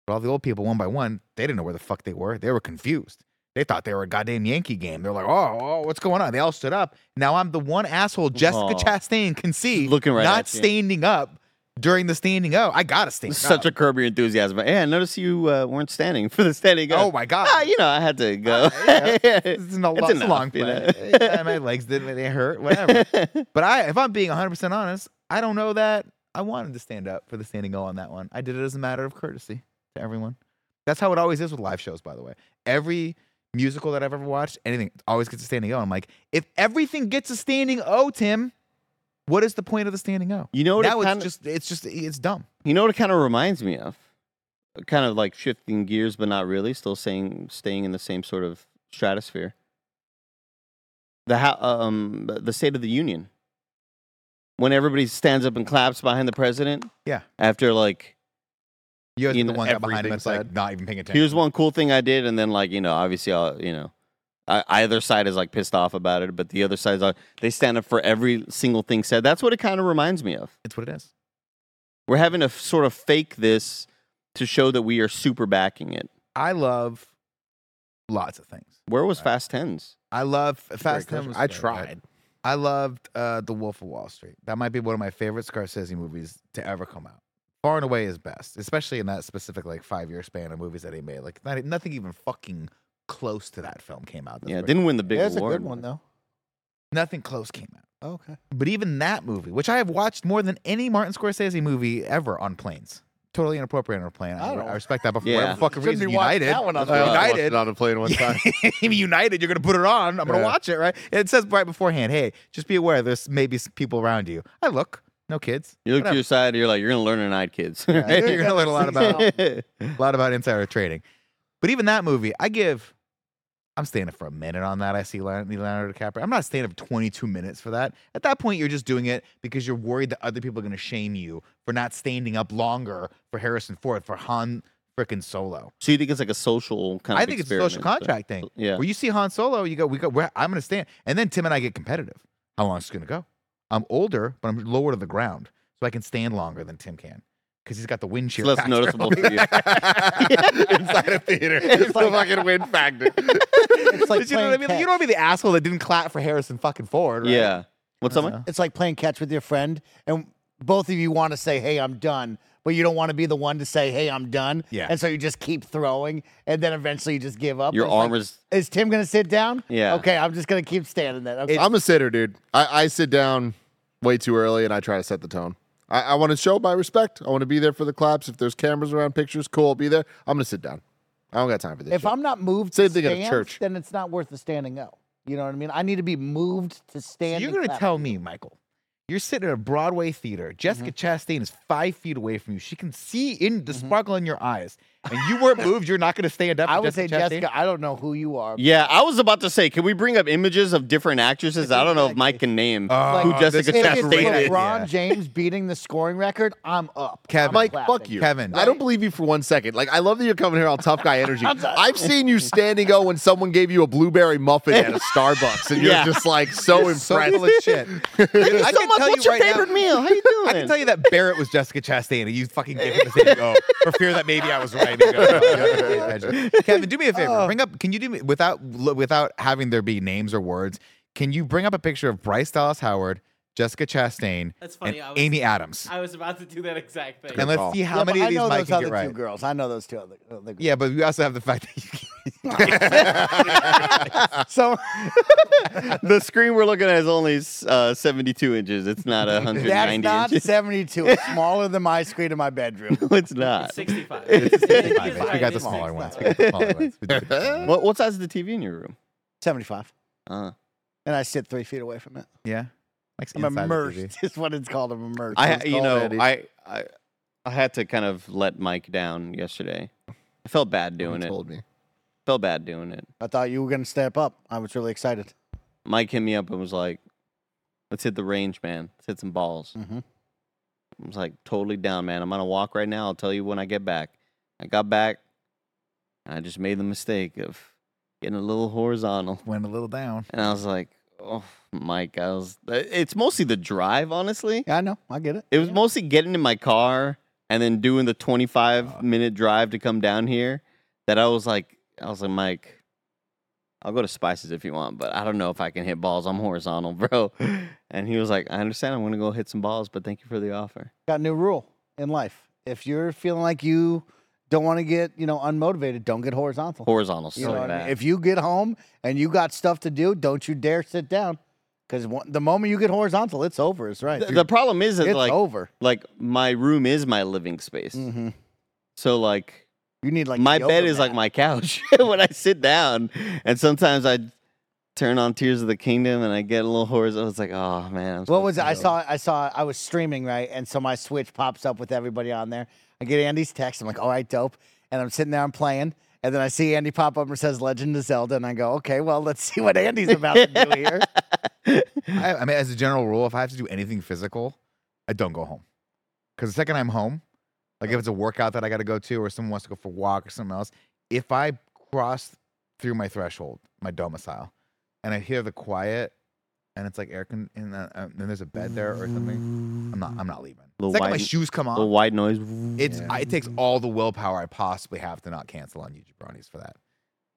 But all the old people, one by one, they didn't know where the fuck they were. They were confused. They thought they were a goddamn Yankee game. They're like, oh, oh, what's going on? They all stood up. Now I'm the one asshole Jessica Aw. Chastain can see Looking right not at you. standing up during the standing O. I gotta stand Such a up. curb your enthusiasm. Hey, I noticed you uh, weren't standing for the standing up. Oh my god. Ah, you know, I had to go. yeah. It's, a, It's enough, long you play. know? Yeah, my legs didn't they hurt, whatever. but I if I'm being 100% honest, I don't know that I wanted to stand up for the standing O on that one. I did it as a matter of courtesy to everyone. That's how it always is with live shows, by the way. Every musical that I've ever watched, anything always gets a standing O. I'm like, if everything gets a standing O, Tim, what is the point of the standing O? You know what? now it it's kinda, just it's just it's dumb. You know what it kind of reminds me of? Kind of like shifting gears, but not really. Still saying, staying in the same sort of stratosphere. The how, um, the State of the Union. When everybody stands up and claps behind the president. Yeah. After like, You guys You are the know, one guy behind him everything that's like said. not even paying attention. here's one cool thing I did, and then like you know, obviously, I'll, you know, I, either side is like pissed off about it, but the other side's like they stand up for every single thing said. That's what it kind of reminds me of. It's what it is. We're having to f- sort of fake this to show that we are super backing it. I love lots of things. Where was Right. Fast Tens? I love Fast Great Ten. question. was I great, right? tried. I loved uh, The Wolf of Wall Street. That might be one of my favorite Scorsese movies to ever come out. Far and away his best, especially in that specific like five year span of movies that he made. Like not, nothing even fucking close to that film came out. Yeah, great. didn't win the big There's a award. good one though. nothing close came out. Oh, okay. But even that movie, which I have watched more than any Martin Scorsese movie ever on planes, totally inappropriate on a plane. I, I don't- I respect that, but for Yeah. whatever fucking Shouldn't reason, United, that one on I United, on a plane one time. United, you're gonna put it on. I'm gonna Yeah. watch it, right? It says right beforehand, "Hey, just be aware. There's maybe s- people around you." I look, no kids. You look to your side, you're like, you're gonna learn tonight, kids. Yeah, you're gonna learn a lot about a lot about insider trading. But even that movie, I give. I'm standing up for a minute on that. I see Leonardo DiCaprio. I'm not standing up 22 minutes for that. At that point, you're just doing it because you're worried that other people are going to shame you for not standing up longer for Harrison Ford for Han frickin' Solo. so you think it's like a social kind of I think it's a social so- contract thing. Yeah. Where you see Han Solo, you go, we go. I'm going to stand, and then Tim and I get competitive. How long is it going to go? I'm older, but I'm lower to the ground, so I can stand longer than Tim can because he's got the wind shear. It's less factor. noticeable for you. Inside a theater. It's the fucking wind factor. It's like you know what I mean? catch. You don't want to be the asshole that didn't clap for Harrison fucking Ford. Right? Yeah. What's So- something? It's like playing catch with your friend, and both of you want to say, "Hey, I'm done," but you don't want to be the one to say, "Hey, I'm done." Yeah. And so you just keep throwing, and then eventually you just give up. Your It's like, arm is. Is Tim gonna sit down? Yeah. Okay, I'm just gonna keep standing there. Okay. I'm a sitter, dude. I, I sit down way too early and I try to set the tone. I, I want to show my respect. I want to be there for the claps. If there's cameras around, pictures, cool. I'll be there. I'm gonna sit down. I don't got time for this. if shit. I'm not moved Same to thing at a church. then it's not worth the standing up. You know what I mean? I need to be moved to So stand. you're going to clap. tell me, Michael, you're sitting at a Broadway theater. Jessica mm-hmm. Chastain is five feet away from you. She can see in the mm-hmm. sparkle in your eyes, and you weren't moved. You're not going to stand up. I for would say, Jessica Chastain? Jessica, I don't know who you are. Yeah, I was about to say, can we bring up images of different actresses? I don't know if Mike can name Oh, who Jessica is If a it's great Chastain is. idea. LeBron James beating the scoring record, I'm up. Kevin. I'm Mike, clapping. fuck you. Kevin. I don't believe you for one second. Like, I love that you're coming here all tough guy energy. I've seen you standing O when someone gave you a blueberry muffin at a Starbucks, and you're Yeah. just like so so impressed. full of shit. I so can much. Tell What's you your right now- favorite meal? How you doing? I can tell you that Barrett was Jessica Chastain, and you fucking gave him the same go for fear that maybe I was right. You go, "Oh, yeah, pay attention." Kevin, do me a favor. Oh. Bring up. Can you do me without without having there be names or words? Can you bring up a picture of Bryce Dallas Howard, Jessica Chastain, That's funny, and I was- Amy Adams. I was about to do that exact thing. and let's call. see how Yeah, but many I of these know Mike those can other get right. two girls. I know those two other, other girls. Yeah, but we also have the fact that you So the screen we're looking at is only uh, 72 inches. It's not 190 that's not inches. 72. It's smaller than my screen in my bedroom. No, it's not. 65. It's He's 65. We got the it's smaller 65. ones. We got the smaller ones. We did it. What, what size is the TV in your room? 75. Uh, And I sit three feet away from it. Yeah. Mike's I'm immersed. TV. Is what it's called. I'm immersed. I, you cold, know, Andy. I, I, I had to kind of let Mike down yesterday. I felt bad doing You it. Told me. Felt bad doing it. I thought you were going to step up. I was really excited. Mike hit me up and was like, "Let's hit the range, man. Let's hit some balls." Mm-hmm. I was like, "Totally down, man. I'm on a walk right now. I'll tell you when I get back." I got back, and I just made the mistake of getting a little horizontal, Went a little down. and I was like, "Oh, Mike, I was." It's mostly the drive, honestly. Yeah, I know. I get it. It was mostly getting in my car and then doing the 25 uh. minute drive to come down here that I was like, I was like, Mike, I'll go to Spices if you want, but I don't know if I can hit balls. I'm horizontal, bro. And he was like, I understand. I'm going to go hit some balls, but thank you for the offer. Got a new rule in life. If you're feeling like you don't want to get, you know, unmotivated, don't get horizontal. Horizontal, You know I mean? If you get home and you got stuff to do, don't you dare sit down. Because the moment you get horizontal, it's over. It's right. the, the problem is that it's like, over. like my room is my living space. hmm So like You need like my bed is like my couch when I sit down, and sometimes I turn on Tears of the Kingdom and I get a little horizontal. It's like, oh man. I'm What was it? I saw I saw I was streaming right, and so my Switch pops up with everybody on there. I get Andy's text. I'm like, all right, dope. And I'm sitting there, I'm playing, and then I see Andy pop up and says Legend of Zelda, and I go, okay, well, let's see what Andy's about to do here. I, I mean, as a general rule, if I have to do anything physical, I don't go home. Because the second I'm home, like if it's a workout that I got to go to, or someone wants to go for a walk or something else, if I cross through my threshold, my domicile, and I hear the quiet, and it's like air con, and uh, uh, then there's a bed there or something, I'm not, I'm not leaving. The Little second my shoes come little off, white noise. it's I, it takes all the willpower I possibly have to not cancel on you jabronis for that.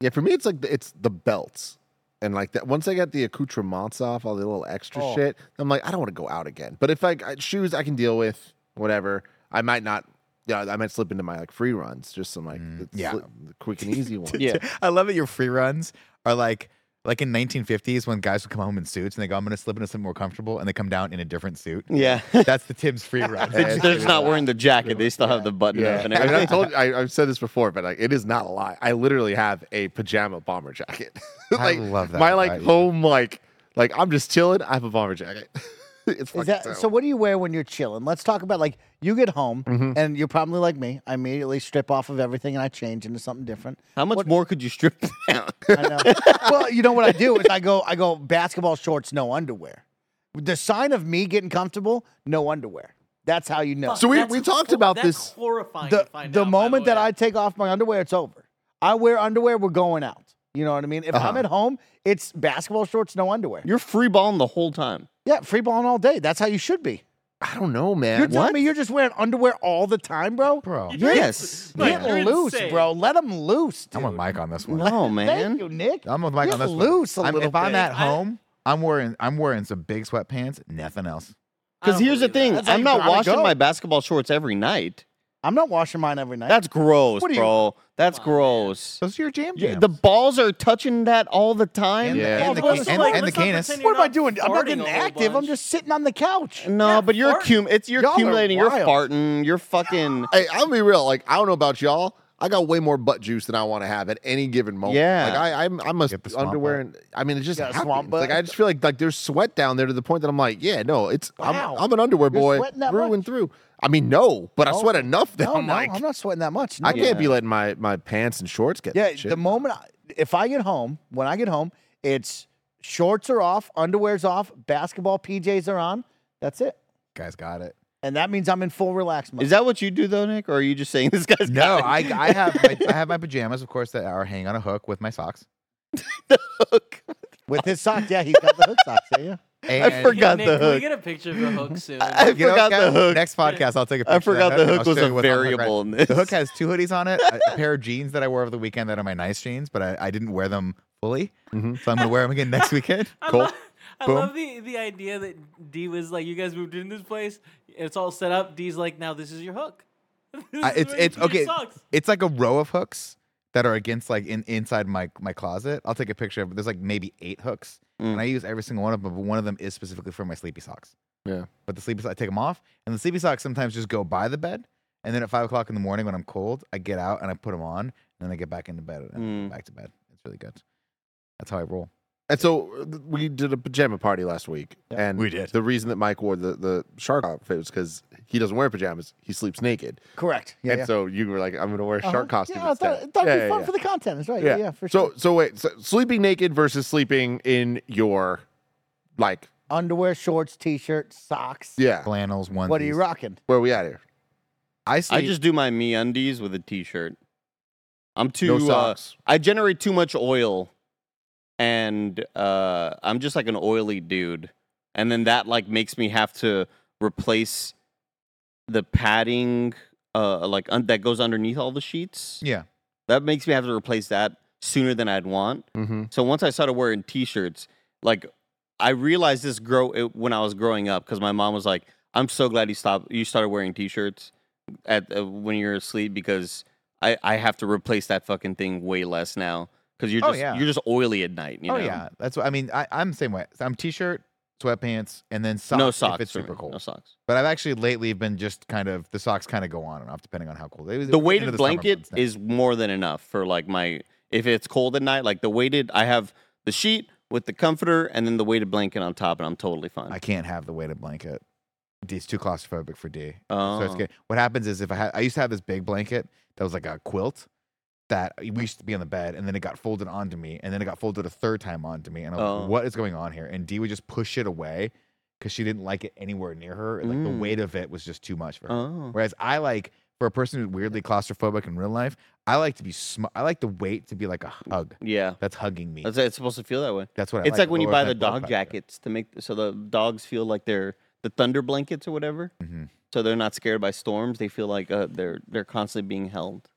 Yeah, for me, it's like the, it's the belts. And like that, once I get the accoutrements off, all the little extra Oh. shit, I'm like, I don't want to go out again. But if I, I shoes, I can deal with whatever. I might not, yeah, I might slip into my like free runs, just some like the yeah. sli- the quick and easy ones. Yeah. I love that your free runs are like like in 1950s when guys would come home in suits and they go, I'm gonna slip into something more comfortable, and they come down in a different suit. Yeah. That's the Tim's free run. They're just- they're just not wearing the jacket. They still have the button Yeah, up and I mean, I've told I, I've said this before, but like, it is not a lie. I literally have a pajama bomber jacket. I love that My like home, like like I'm just chilling. I have a bomber jacket. it's Is fucking that so? What do you wear when you're chilling? Let's talk about like you get home Mm-hmm. and you're probably like me. I immediately strip off of everything and I change into something different. How much more could you strip down? I know. well, you know what I do is I go I go basketball shorts, no underwear. The sign of me getting comfortable, no underwear. That's how you know. So we- That's we talked hor- about that's this- Horrifying. the to find the out, by moment that. I take off my underwear, it's over. I wear underwear, we're going out. You know what I mean? If I'm Uh-huh. at home, it's basketball shorts, no underwear. You're free balling the whole time. Yeah, free balling all day. That's how you should be. I don't know, man. You're telling me you're just wearing underwear all the time, bro? Bro, Yes. Mike, Get you're loose, insane. bro. Let them loose. I'm with dude. Mike on this one. No, man. Thank you, Nick. I'm with Mike Get on this one. loose a I'm- little if I'm at home, I'm wearing I'm wearing some big sweatpants, nothing else. Because here's the thing that. That's how I'm not washing go. my basketball shorts every night. I'm not washing mine every night. That's gross, What are you- bro. That's Come on, man. gross. Those are your jam Yeah, jams. the balls are touching that all the time. And the- Yeah. and the, Well, ca- let's and, like- and the let's not canis. pretend what you're am I not doing? I'm not farting getting whole active. I'm bunch. just sitting on the couch. No, Yeah, but you're fart. cum- it's you're Y'all are accumulating. You're wild. farting. You're fucking. Hey, I'll be real. Like, I don't know about y'all. I got way more butt juice than I want to have at any given moment. Yeah. Like I, I'm, I'm a Get the swamp underwear, butt. and I mean, it just Got a happens. swamp butt? Like I just feel like like there's sweat down there to the point that I'm like, yeah, no, it's Wow. I'm, I'm an underwear You're boy sweating that through much? and through. I mean, no, but I Oh, sweat enough that No, I'm no, like, I'm not sweating that much. I can't be letting my my pants and shorts get Yeah, shit. the moment I, if I get home, when I get home, it's shorts are off, underwear's off, basketball PJs are on. That's it, Guys got it. and that means I'm in full relax mode. Is that what you do though, Nick? Or are you just saying this guy's No, got I, I have my, I have my pajamas, of course, that are hanging on a hook with my socks. the hook? With his socks? Yeah, he's got the hook socks. Yeah, yeah. And, forgot Nick, the Can we hook. get a picture of the hook soon? I You know, forgot the Kev, hook. Next podcast, I'll take a picture. I of forgot that the and hook I'll was show a you what's on the hook variable in this. The hook has two hoodies on it, a, a pair of jeans that I wore over the weekend that are my nice jeans, but I, I didn't wear them fully. Mhm. So I'm going to wear them again next weekend. I Cool. love, I Boom. love the the idea that D was like, you guys moved in this place. It's all set up. D's like, now this is your hook. This I, is it's where you it's put your okay. socks." It's like a row of hooks that are against like in inside my my closet. I'll take a picture of it. There's like maybe eight hooks, and I use every single one of them. But one of them is specifically for my sleepy socks. Yeah. But the sleepy socks, I take them off, and the sleepy socks sometimes just go by the bed. And then at five o'clock in the morning when I'm cold, I get out and I put them on, and then I get back into bed and Mm. go back to bed. It's really good. That's how I roll. And so uh, we did a pajama party last week, and We did. The reason that Mike wore the, the shark outfit was because he doesn't wear pajamas; he sleeps naked. Correct. Yeah. and yeah. so you were like, "I'm going to wear a Uh-huh. shark costume Yeah, I instead." thought, thought it'd Yeah, be fun yeah, for the content. That's right. yeah. Yeah, yeah, for so sure. so wait, so sleeping naked versus sleeping in your like Underwear, shorts, t-shirt, socks. yeah. Flannels, one. What are you rocking? Where are we at here? I I just do my MeUndies with a t-shirt. I'm too. No uh, socks. I generate too much oil, and uh, I'm just like an oily dude, and then that like makes me have to replace the padding, uh, like un- that goes underneath all the sheets. yeah. That makes me have to replace that sooner than I'd want. Mm-hmm. So once I started wearing t-shirts, like I realized this grow it, when I was growing up because my mom was like, "I'm so glad you stopped. You started wearing t-shirts at uh, when you're asleep because I I have to replace that fucking thing way less now because you're Oh, just yeah. you're just oily at night. You oh know? yeah. That's what I mean. I, I'm the same way. I'm t-shirt, sweatpants, and then socks. no socks. if it's super me. cold. No socks. But I've actually lately been just kind of the socks kind of go on and off depending on how cold. It was- The weighted summer blanket is more than enough for like my if it's cold at night. Like the weighted, I have the sheet with the comforter and then the weighted blanket on top, and I'm totally fine. I can't have the weighted blanket. D- It's too claustrophobic for D. Oh. So Oh. it's good. What happens is if I had, I used to have this big blanket that was like a quilt that we used to be on the bed, and then it got folded onto me, and then it got folded a third time onto me, and I was Oh. like, "What is going on here?" And D would just push it away because she didn't like it anywhere near her. and, Like the Mm. weight of it was just too much for her. Oh. Whereas I like for a person who's weirdly claustrophobic in real life, I like to be sm- I like the weight to be like a hug Yeah. that's hugging me. That's it's supposed to feel that way. That's what I It's like when you buy the dog jackets to make so the dogs feel like they're the thunder blankets or whatever. Mhm. So they're not scared by storms. They feel like uh, they're they're constantly being held.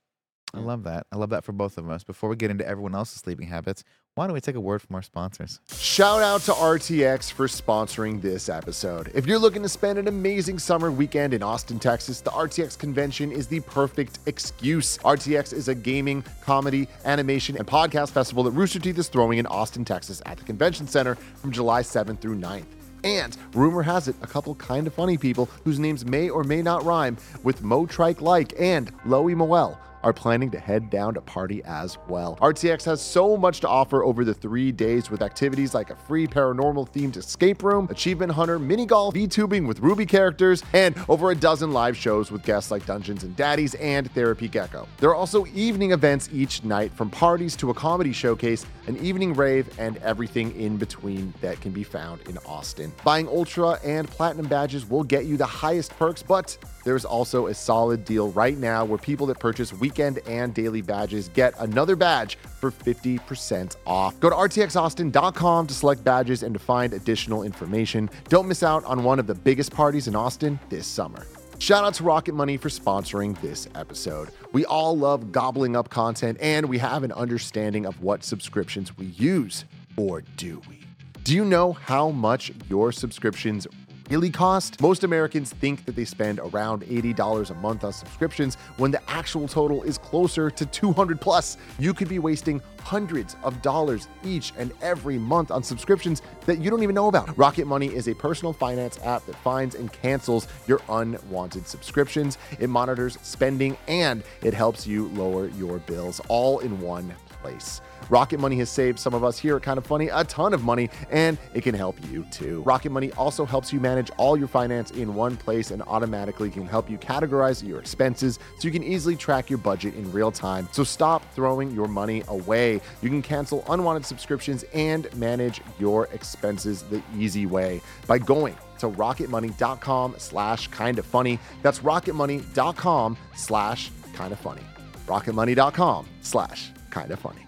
I love that. I love that for both of us. Before we get into everyone else's sleeping habits, why don't we take a word from our sponsors? Shout out to RTX for sponsoring this episode. If you're looking to spend an amazing summer weekend in Austin, Texas, the RTX convention is the perfect excuse. RTX is a gaming, comedy, animation, and podcast festival that Rooster Teeth is throwing in Austin, Texas at the convention center from July 7th through 9th. And rumor has it, a couple kind of funny people whose names may or may not rhyme with Mo Trike Like and Loey Moel are planning to head down to party as well. RTX has so much to offer over the three days with activities like a free paranormal themed escape room, achievement hunter, mini golf, VTubing with RWBY characters, and over a dozen live shows with guests like Dungeons and Daddies and Therapy Gecko. There are also evening events each night from parties to a comedy showcase, an evening rave, and everything in between that can be found in Austin. Buying Ultra and Platinum badges will get you the highest perks, but there's also a solid deal right now where people that purchase weekend and daily badges get another badge for 50% off. Go to rtxaustin.com to select badges and to find additional information. Don't miss out on one of the biggest parties in Austin this summer. Shout out to Rocket Money for sponsoring this episode. We all love gobbling up content and we have an understanding of what subscriptions we use, or do we? Do you know how much your subscriptions really cost? Most Americans think that they spend around $80 a month on subscriptions when the actual total is closer to 200 plus. You could be wasting hundreds of dollars each and every month on subscriptions that you don't even know about. Rocket Money is a personal finance app that finds and cancels your unwanted subscriptions. It monitors spending and it helps you lower your bills all in one place. Rocket Money has saved some of us here at Kinda Funny a ton of money, and it can help you too. Rocket Money also helps you manage all your finance in one place and automatically can help you categorize your expenses so you can easily track your budget in real time. So stop throwing your money away. You can cancel unwanted subscriptions and manage your expenses the easy way by going to rocketmoney.com slash kind of funny. That's rocketmoney.com slash kind of funny. rocketmoney.com slash kind of funny.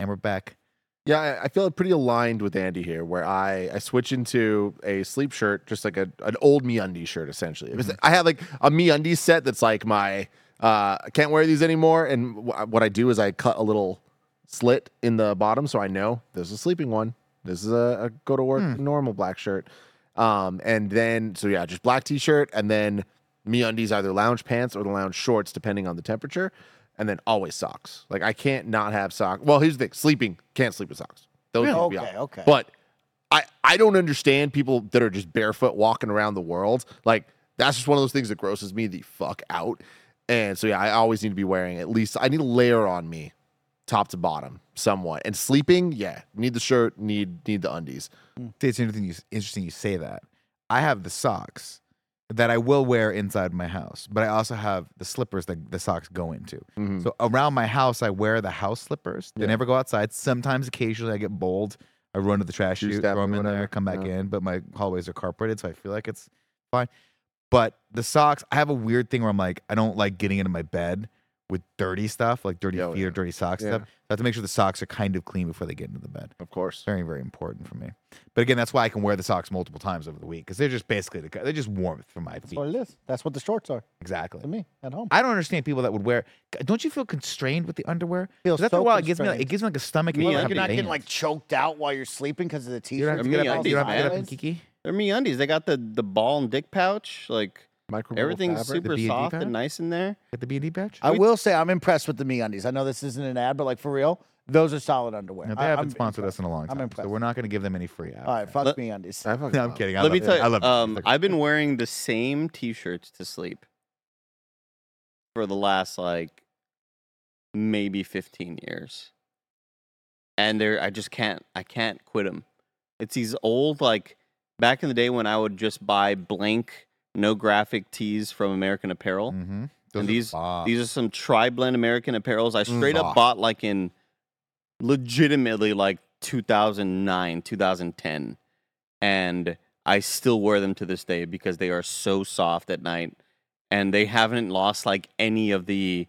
And we're back. Yeah, I- I feel pretty aligned with Andy here, where I, I switch into a sleep shirt, just like a, an old me MeUndies shirt, essentially. Was- I have like a me MeUndies set that's like my, uh, I can't wear these anymore. And wh- what I do is I cut a little slit in the bottom so I know there's a sleeping one, This is a, a go to work Hmm. normal black shirt. Um, and then so yeah, just black t-shirt, and then MeUndies either lounge pants or the lounge shorts, depending on the temperature, and then always socks. Like I can't not have socks. Well, here's the thing: sleeping can't sleep with socks. Those need to be Okay, on. okay. But I I don't understand people that are just barefoot walking around the world. Like that's just one of those things that grosses me the fuck out. And so yeah, I always need to be wearing at least I need a layer on me, top to bottom, somewhat. And sleeping, yeah, need the shirt, need need the undies. Hmm. It's interesting you, interesting you say that. I have the socks that I will wear inside my house, but I also have the slippers that the socks go into. Mhm. So around my house, I wear the house slippers. They Yeah. never go outside. Sometimes, occasionally, I get bold. I run to the trash chute, throw them in there, come back Yeah. in. But my hallways are carpeted, so I feel like it's fine. But the socks, I have a weird thing where I'm like, I don't like getting into my bed with dirty stuff, like dirty Oh, feet or dirty socks Yeah. stuff. So I have to make sure the socks are kind of clean before they get into the bed. Of course. Very, very important for me. But again, that's why I can wear the socks multiple times over the week because they're just basically the, they're just warmth for my feet. That's feet. what it is. That's what the shorts are Exactly. to me at home. I don't understand people that would wear. Don't you feel constrained with the underwear? Feels 'Cause after so a while, it gives me like, it gives me like a stomach. Me, ache I You're a not getting like choked out while you're sleeping because of the You don't have t-shirt. to Me get up, undies, you don't have to get up man. and kiki. They're MeUndies. They got the the ball and dick pouch. Like Microbial everything's fabric. super B&D soft pouch? and nice in there. Get the B and D patch. I will say I'm impressed with the MeUndies. I know this isn't an ad, but like for real, those are solid underwear. No, they I- haven't I'm sponsored impressed. us in a long I'm time, so we're not going to give them any free ads. All right, fuck Let- me undies. I no, I'm kidding. I Let love me tell you, I love um, I've been wearing the same T-shirts to sleep for the last like maybe 15 years, and they're I just can't I can't quit them. It's these old like back in the day when I would just buy blank no graphic tees from American Apparel. Mhm. And these bomb. these are some tri blend American apparels. I straight up bought like in legitimately like 2009, 2010. And I still wear them to this day because they are so soft at night and they haven't lost like any of the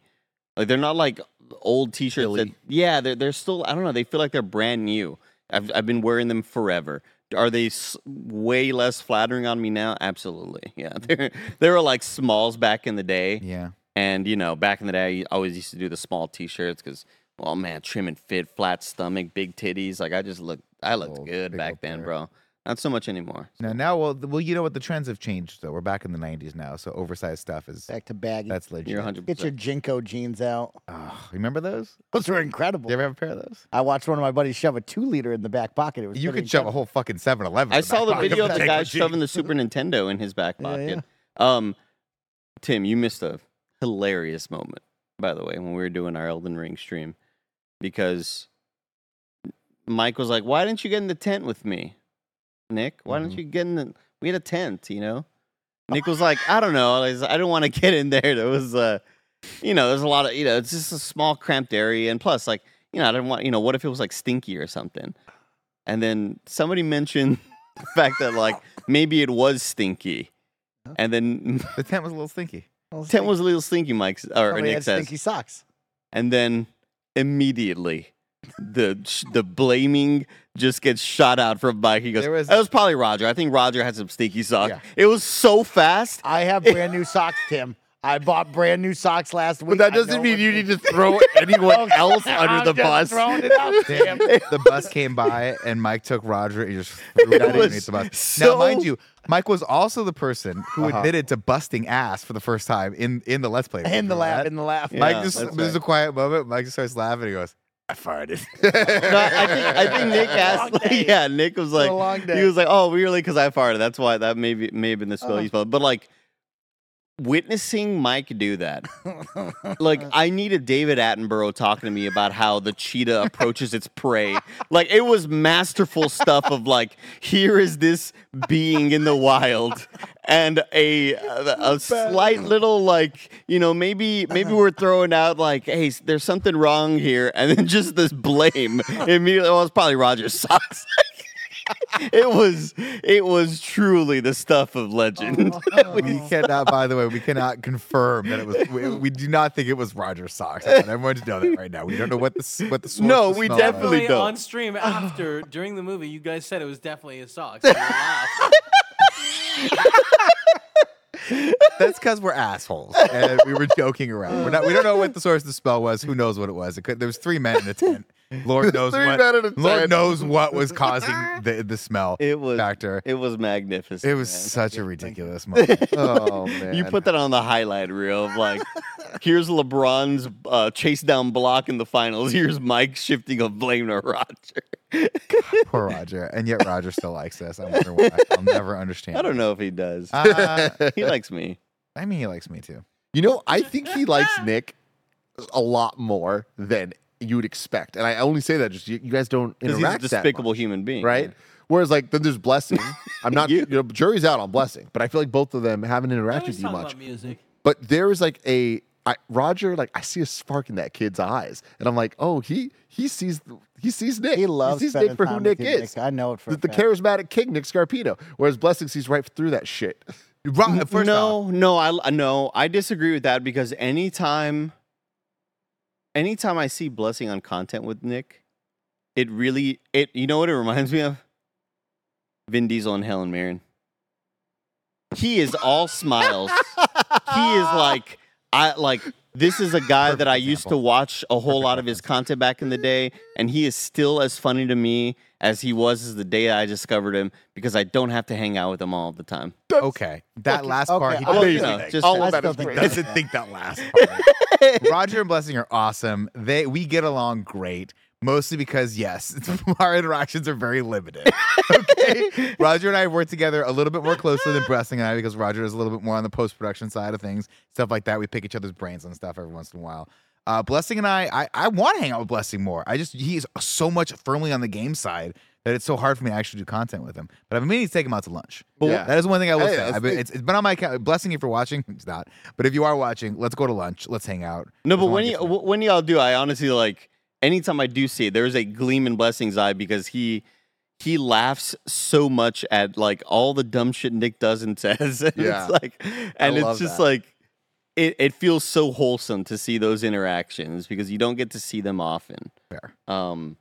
like they're not like old t-shirts that, yeah, they're they're still I don't know, they feel like they're brand new. I've I've been wearing them forever. Are they s- way less flattering on me now? Absolutely. Yeah. They're they were like smalls back in the day. yeah. And you know, back in the day, I always used to do the small T-shirts because, well, oh, man, trim and fit, flat stomach, big titties. Like I just looked, I looked Old, good back then, player. bro. Not so much anymore. Now, now, well, th- well, you know what? The trends have changed. though. we're back in the '90s now, so oversized stuff is Back to baggy. that's legit. You're 100. Get your JNCO jeans out. Oh, remember those? Those were Did incredible. you ever have a pair of those? I watched one of my buddies shove a two liter in the back pocket. It was You pretty could shove a incredible. whole fucking 7-Eleven. I in saw the pocket video of the guy shoving the Super Nintendo in his back Yeah, pocket. Um, Tim, you missed a hilarious moment, by the way, when we were doing our Elden Ring stream, because Mike was like, "Why didn't you get in the tent with me, Nick? Why didn't Mhm. you get in the? We had a tent, you know." Nick was like, "I don't know. I, was- I don't want to get in there. There was, uh, you know, there's a lot of, you know, it's just a small cramped area, and plus, like, you know, I didn't want, you know, what if it was like stinky or something?" And then somebody mentioned the fact that like maybe it was stinky. And then The tent was a little stinky. tent was a little stinky, Mike or Probably Nick had says. stinky socks. And then immediately the the blaming just gets shot out from Mike. He goes, was- "That was probably Roger. I think Roger had some stinky socks. Yeah. It was so fast. I have brand new socks, Tim. I bought brand new socks last week. But that doesn't mean you they- need to throw anyone else under I'm the just bus. throwing it out, Damn, the bus came by and Mike took Roger and just threw it It underneath the bus. so- now, mind you, Mike was also the person who Uh-huh. admitted to busting ass for the first time in in the Let's Play. In the Remember laugh, in the laugh. Yeah. Mike just that's there's a quiet moment. Mike just starts laughing. He goes, "I farted." No, I think I think Nick asked. Like, yeah, Nick was like, he was like, "Oh, really?" Because I farted. That's why that maybe may have been the spill Oh. you spelled. But like witnessing Mike do that, like I needed David Attenborough talking to me about how the cheetah approaches its prey. Like it was masterful stuff of like, here is this being in the wild, and a a, a slight little like, you know, maybe maybe we're throwing out like, hey, there's something wrong here, and then just this blame immediately. Well, it's probably Roger's socks. it was it was truly the stuff of legend. Oh, oh, we oh. cannot, by the way, we cannot confirm that it was. We, we do not think it was Roger socks. I want everyone to know that right now. We don't know what the s- what the source No, we definitely Definitely don't. on stream after during the movie, you guys said it was definitely his socks. and you laughed. That's because we're assholes and we were joking around. We're not. We don't know what the source of the spell was. Who knows what it was? It could, there was three men in a tent. Lord knows Three what. men in a Lord tent. knows what was causing the the smell It was factor. It was magnificent. It was man. such a ridiculous moment. Oh man. You put that on the highlight reel of like, here's LeBron's uh, chase down block in the finals. Here's Mike shifting of blame to Roger. Poor Roger, and yet Roger still likes us. I wonder why. I'll never understand. I don't know if he does. Uh, he likes me. I mean, he likes me too. You know, I think he likes Nick a lot more than you would expect, and I only say that just you, you guys don't interact he's a that despicable much, human being. right? Whereas like then there's blessing. I'm not You- you know jury's out on blessing, but I feel like both of them haven't interacted always with you much. music. But there is like a I, Roger, like I see a spark in that kid's eyes, and I'm like, oh, he he sees he sees Nick. He loves sees Nick for who Nick is. Nick. I know it for the, a the charismatic king, Nick Scarpino. Whereas blessing sees right through that shit. Ro- First off, no, no, I no, I disagree with that because anytime, anytime I see blessing on content with Nick, it really it. You know what it reminds me of? Vin Diesel and Helen Mirren. He is all smiles. he is like I like. This is a guy Perfect that I used to watch a whole Perfect lot of his content back in the day, and he is still as funny to me as he was as the day I discovered him because I don't have to hang out with him all the time. okay, that last part. okay, He I'll- you know, just- All I of that still is think great. that's- doesn't think that last part. Roger and Blessing are awesome. They we get along great. Mostly because yes, our interactions are very limited. Okay, Roger and I work together a little bit more closely than Blessing and I because Roger is a little bit more on the post production side of things, stuff like that. We pick each other's brains and stuff every once in a while. Uh, Blessing and I, I, I want to hang out with Blessing more. I just he's so much firmly on the game side that it's so hard for me to actually do content with him. But I've been meaning to take him out to lunch. Yeah. That is one thing I will Hey, say. that's I've been, the- it's, it's been on my account. Blessing you for watching. It's not. But if you are watching, let's go to lunch. Let's hang out. No, but when get you wh- when y'all do, I honestly like anytime I do see it, there's a gleam in Blessing's eye because he he laughs so much at like all the dumb shit Nick does and says. And Yeah. it's like and love it's just that. like it, it feels so wholesome to see those interactions because you don't get to see them often. Fair. Um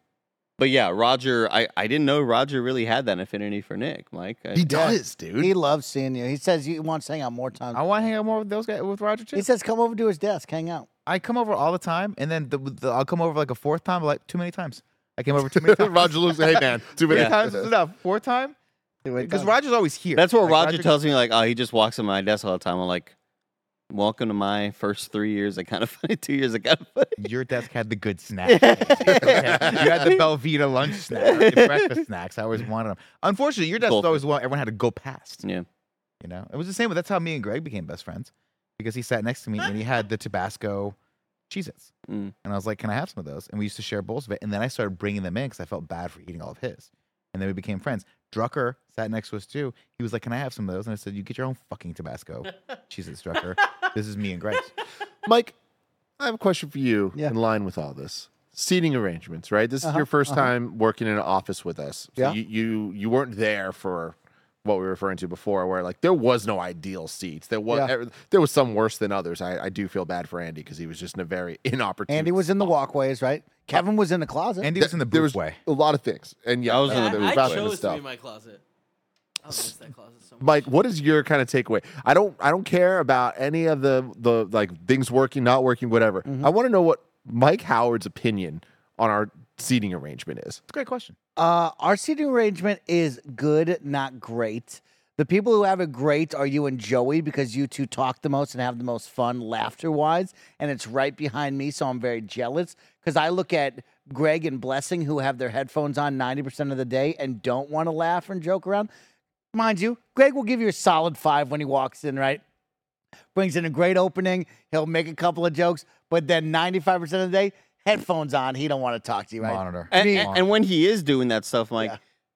but yeah, Roger, I, I didn't know Roger really had that affinity for Nick, Mike. I, He does, dude. He loves seeing you. He says he wants to hang out more times. I want to hang out more with those guys with Roger too. He says come over to his desk, hang out. I come over all the time, and then the, the, I'll come over like a fourth time, like too many times. I came over too many times. Roger looks, hey man, too many Three times is enough. Fourth time because Roger's always here. That's what Like, Roger, tells me, like, oh, he just walks on my desk all the time. I'm like, welcome to my first three years of kind of funny, two years of kind of funny. Your desk had the good snacks. Okay. You had the Belvita lunch snacks, the breakfast snacks. I always wanted them. Unfortunately, your desk was always one everyone had to go past. Yeah. You know, it was the same. But that's how me and Greg became best friends because he sat next to me and he had the Tabasco Cheez-Its. Mm. And I was like, can I have some of those? And we used to share bowls of it. And then I started bringing them in because I felt bad for eating all of his. And then we became friends. Drucker sat next to us too. He was like, can I have some of those? And I said, you get your own fucking Tabasco Cheez-Its, Drucker. this is me and Grace. Mike, I have a question for you Yeah. in line with all this. Seating arrangements, right? This is Uh-huh, your 1st uh-huh. time working in an office with us. So Yeah. you, you you weren't there for what we were referring to before, where like there was no ideal seats. There was Yeah. er- there was some worse than others. I, I do feel bad for Andy because he was just in a very inopportune. Andy was in the walkways, right? Kevin was in the closet. Andy was in the there was way. a lot of things, and yeah, I was in the there booth I, was I chose to be in my closet. I miss that closet so much. Mike, what is your kind of takeaway? I don't I don't care about any of the the like things working, not working, whatever. Mm-hmm. I want to know what Mike Howard's opinion on our seating arrangement is. It's a great question. Uh, our seating arrangement is good, not great. The people who have it great are you and Joey because you two talk the most and have the most fun laughter wise. And it's right behind me, so I'm very jealous because I look at Greg and Blessing who have their headphones on 90% of the day and don't want to laugh and joke around. Mind you, Greg will give you a solid five when he walks in, right? Brings in a great opening. He'll make a couple of jokes, but then 95% of the day, headphones on. He don't want to talk to you, right? Monitor. And, Me- and, and when he is doing that stuff, Mike,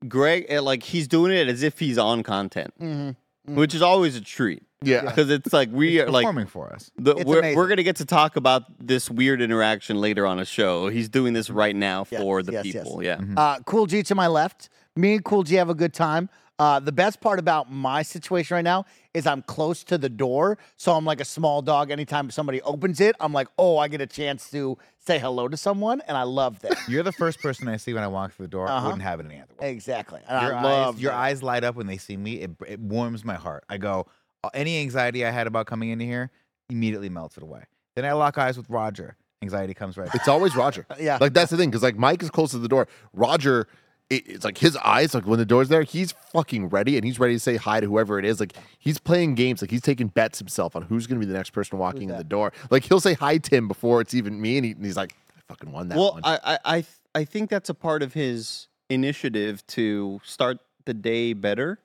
Greg, eh, like, he's doing it as if he's on content, Mm-hmm. which is always a treat. Yeah. Because it's like we are like Performing for us. the, we're, amazing. we're gonna get to talk about this weird interaction later on a show. He's doing this right now Yes, for the yes, yes. people. Yeah. Uh, cool G to my left. Me and Cool G have a good time. Uh, the best part about my situation right now is I'm close to the door, so I'm like a small dog. Anytime somebody opens it, I'm like, oh, I get a chance to say hello to someone, and I love that. You're the first person I see when I walk through the door. I Uh-huh. wouldn't have it any other way. exactly. And Your, I eyes, love your that. eyes light up when they see me. It, it warms my heart. I go, uh, any anxiety I had about coming into here immediately melted away. Then I lock eyes with Roger. Anxiety comes right. It's always Roger. Yeah. Like that's the thing, because like Mike is close to the door. Roger, it, it's like his eyes, like when the door's there, he's fucking ready and he's ready to say hi to whoever it is. Like he's playing games, like he's taking bets himself on who's gonna be the next person walking in the door. Like he'll say hi Tim before it's even me, and, he, and he's like, I fucking won that well, one. I, I, I, th- I think that's a part of his initiative to start the day better.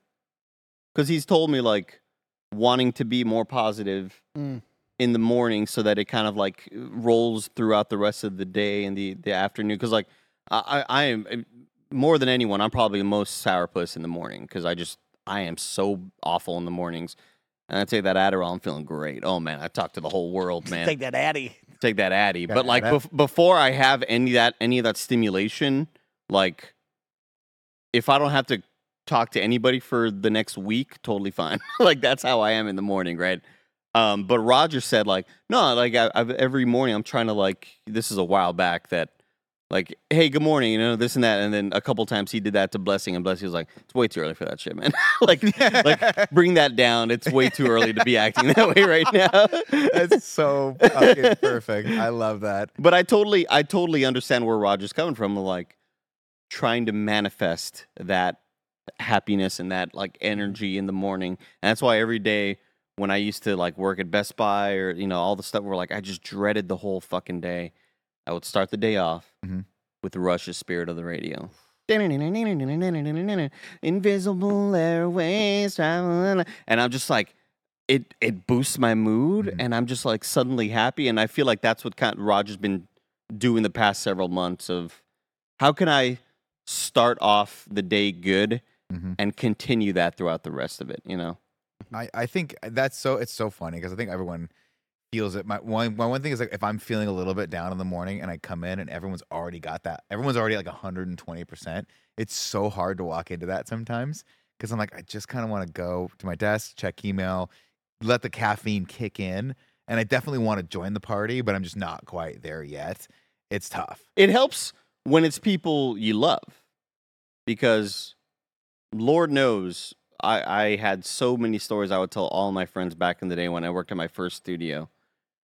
Because he's told me like wanting to be more positive Mm. in the morning, so that it kind of like rolls throughout the rest of the day and the the afternoon. Because like I, I I am more than anyone, I'm probably the most sourpuss in the morning because I just I am so awful in the mornings. And I take that Adderall, I'm feeling great. Oh man, I talk to the whole world, man Take that Addy. take that Addy. Gotta But like bef- before I have any that any of that stimulation, like if I don't have to talk to anybody for the next week, totally fine. like that's how I am in the morning, right? Um, but Roger said like, no, like I, I've, every morning I'm trying to like. This is a while back that. Like, hey, good morning, you know, this and that. And then a couple times he did that to Blessing, and Blessing was like, it's way too early for that shit, man. like, like, bring that down. It's way too early to be acting that way right now. That's so fucking perfect. I love that. But I totally, I totally understand where Roger's coming from. Like trying to manifest that happiness and that like mm-hmm. energy in the morning, and that's why every day when I used to like work at Best Buy or you know all the stuff where like I just dreaded the whole fucking day. I would start the day off Mhm. with Rush's "Spirit of the Radio." Invisible airways traveling, and I'm just like, it it boosts my mood, Mhm. and I'm just like suddenly happy, and I feel like that's what kind Roger's been doing the past several months of how can I start off the day good Mhm. and continue that throughout the rest of it, you know? I, I think that's so it's so funny because I think everyone feels it. My one my one thing is like if I'm feeling a little bit down in the morning and I come in and everyone's already got that. Everyone's already like 120 percent. It's so hard to walk into that sometimes because I'm like I just kind of want to go to my desk, check email, let the caffeine kick in, and I definitely want to join the party, but I'm just not quite there yet. It's tough. It helps when it's people you love because Lord knows I, I had so many stories I would tell all my friends back in the day when I worked at my first studio.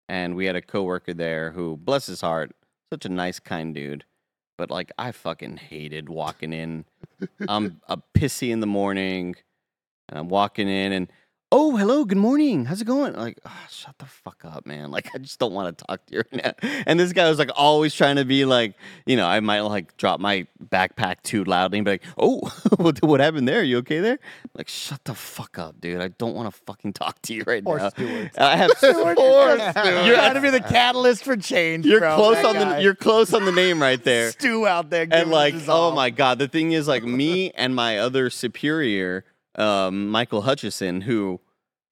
And we had a coworker there who, bless his heart, such a nice, kind dude. But like, I fucking hated walking in. I'm a pissy in the morning, and I'm walking in, and oh, hello, good morning, how's it going? Like, oh, shut the fuck up, man. Like, I just don't want to talk to you right now. And this guy was like always trying to be like, you know, I might like drop my backpack too loudly and be like, oh, what, what happened there? You okay there? Like, shut the fuck up, dude. I don't want to fucking talk to you right Poor now. Stewart. I have Stewart, Stewart. You're trying to be the catalyst for change. You're bro. close on guy. the you're close on the name right there. Stew out there. and like, oh all. my god, the thing is, like, me and my other superior, um, Michael Hutchison, who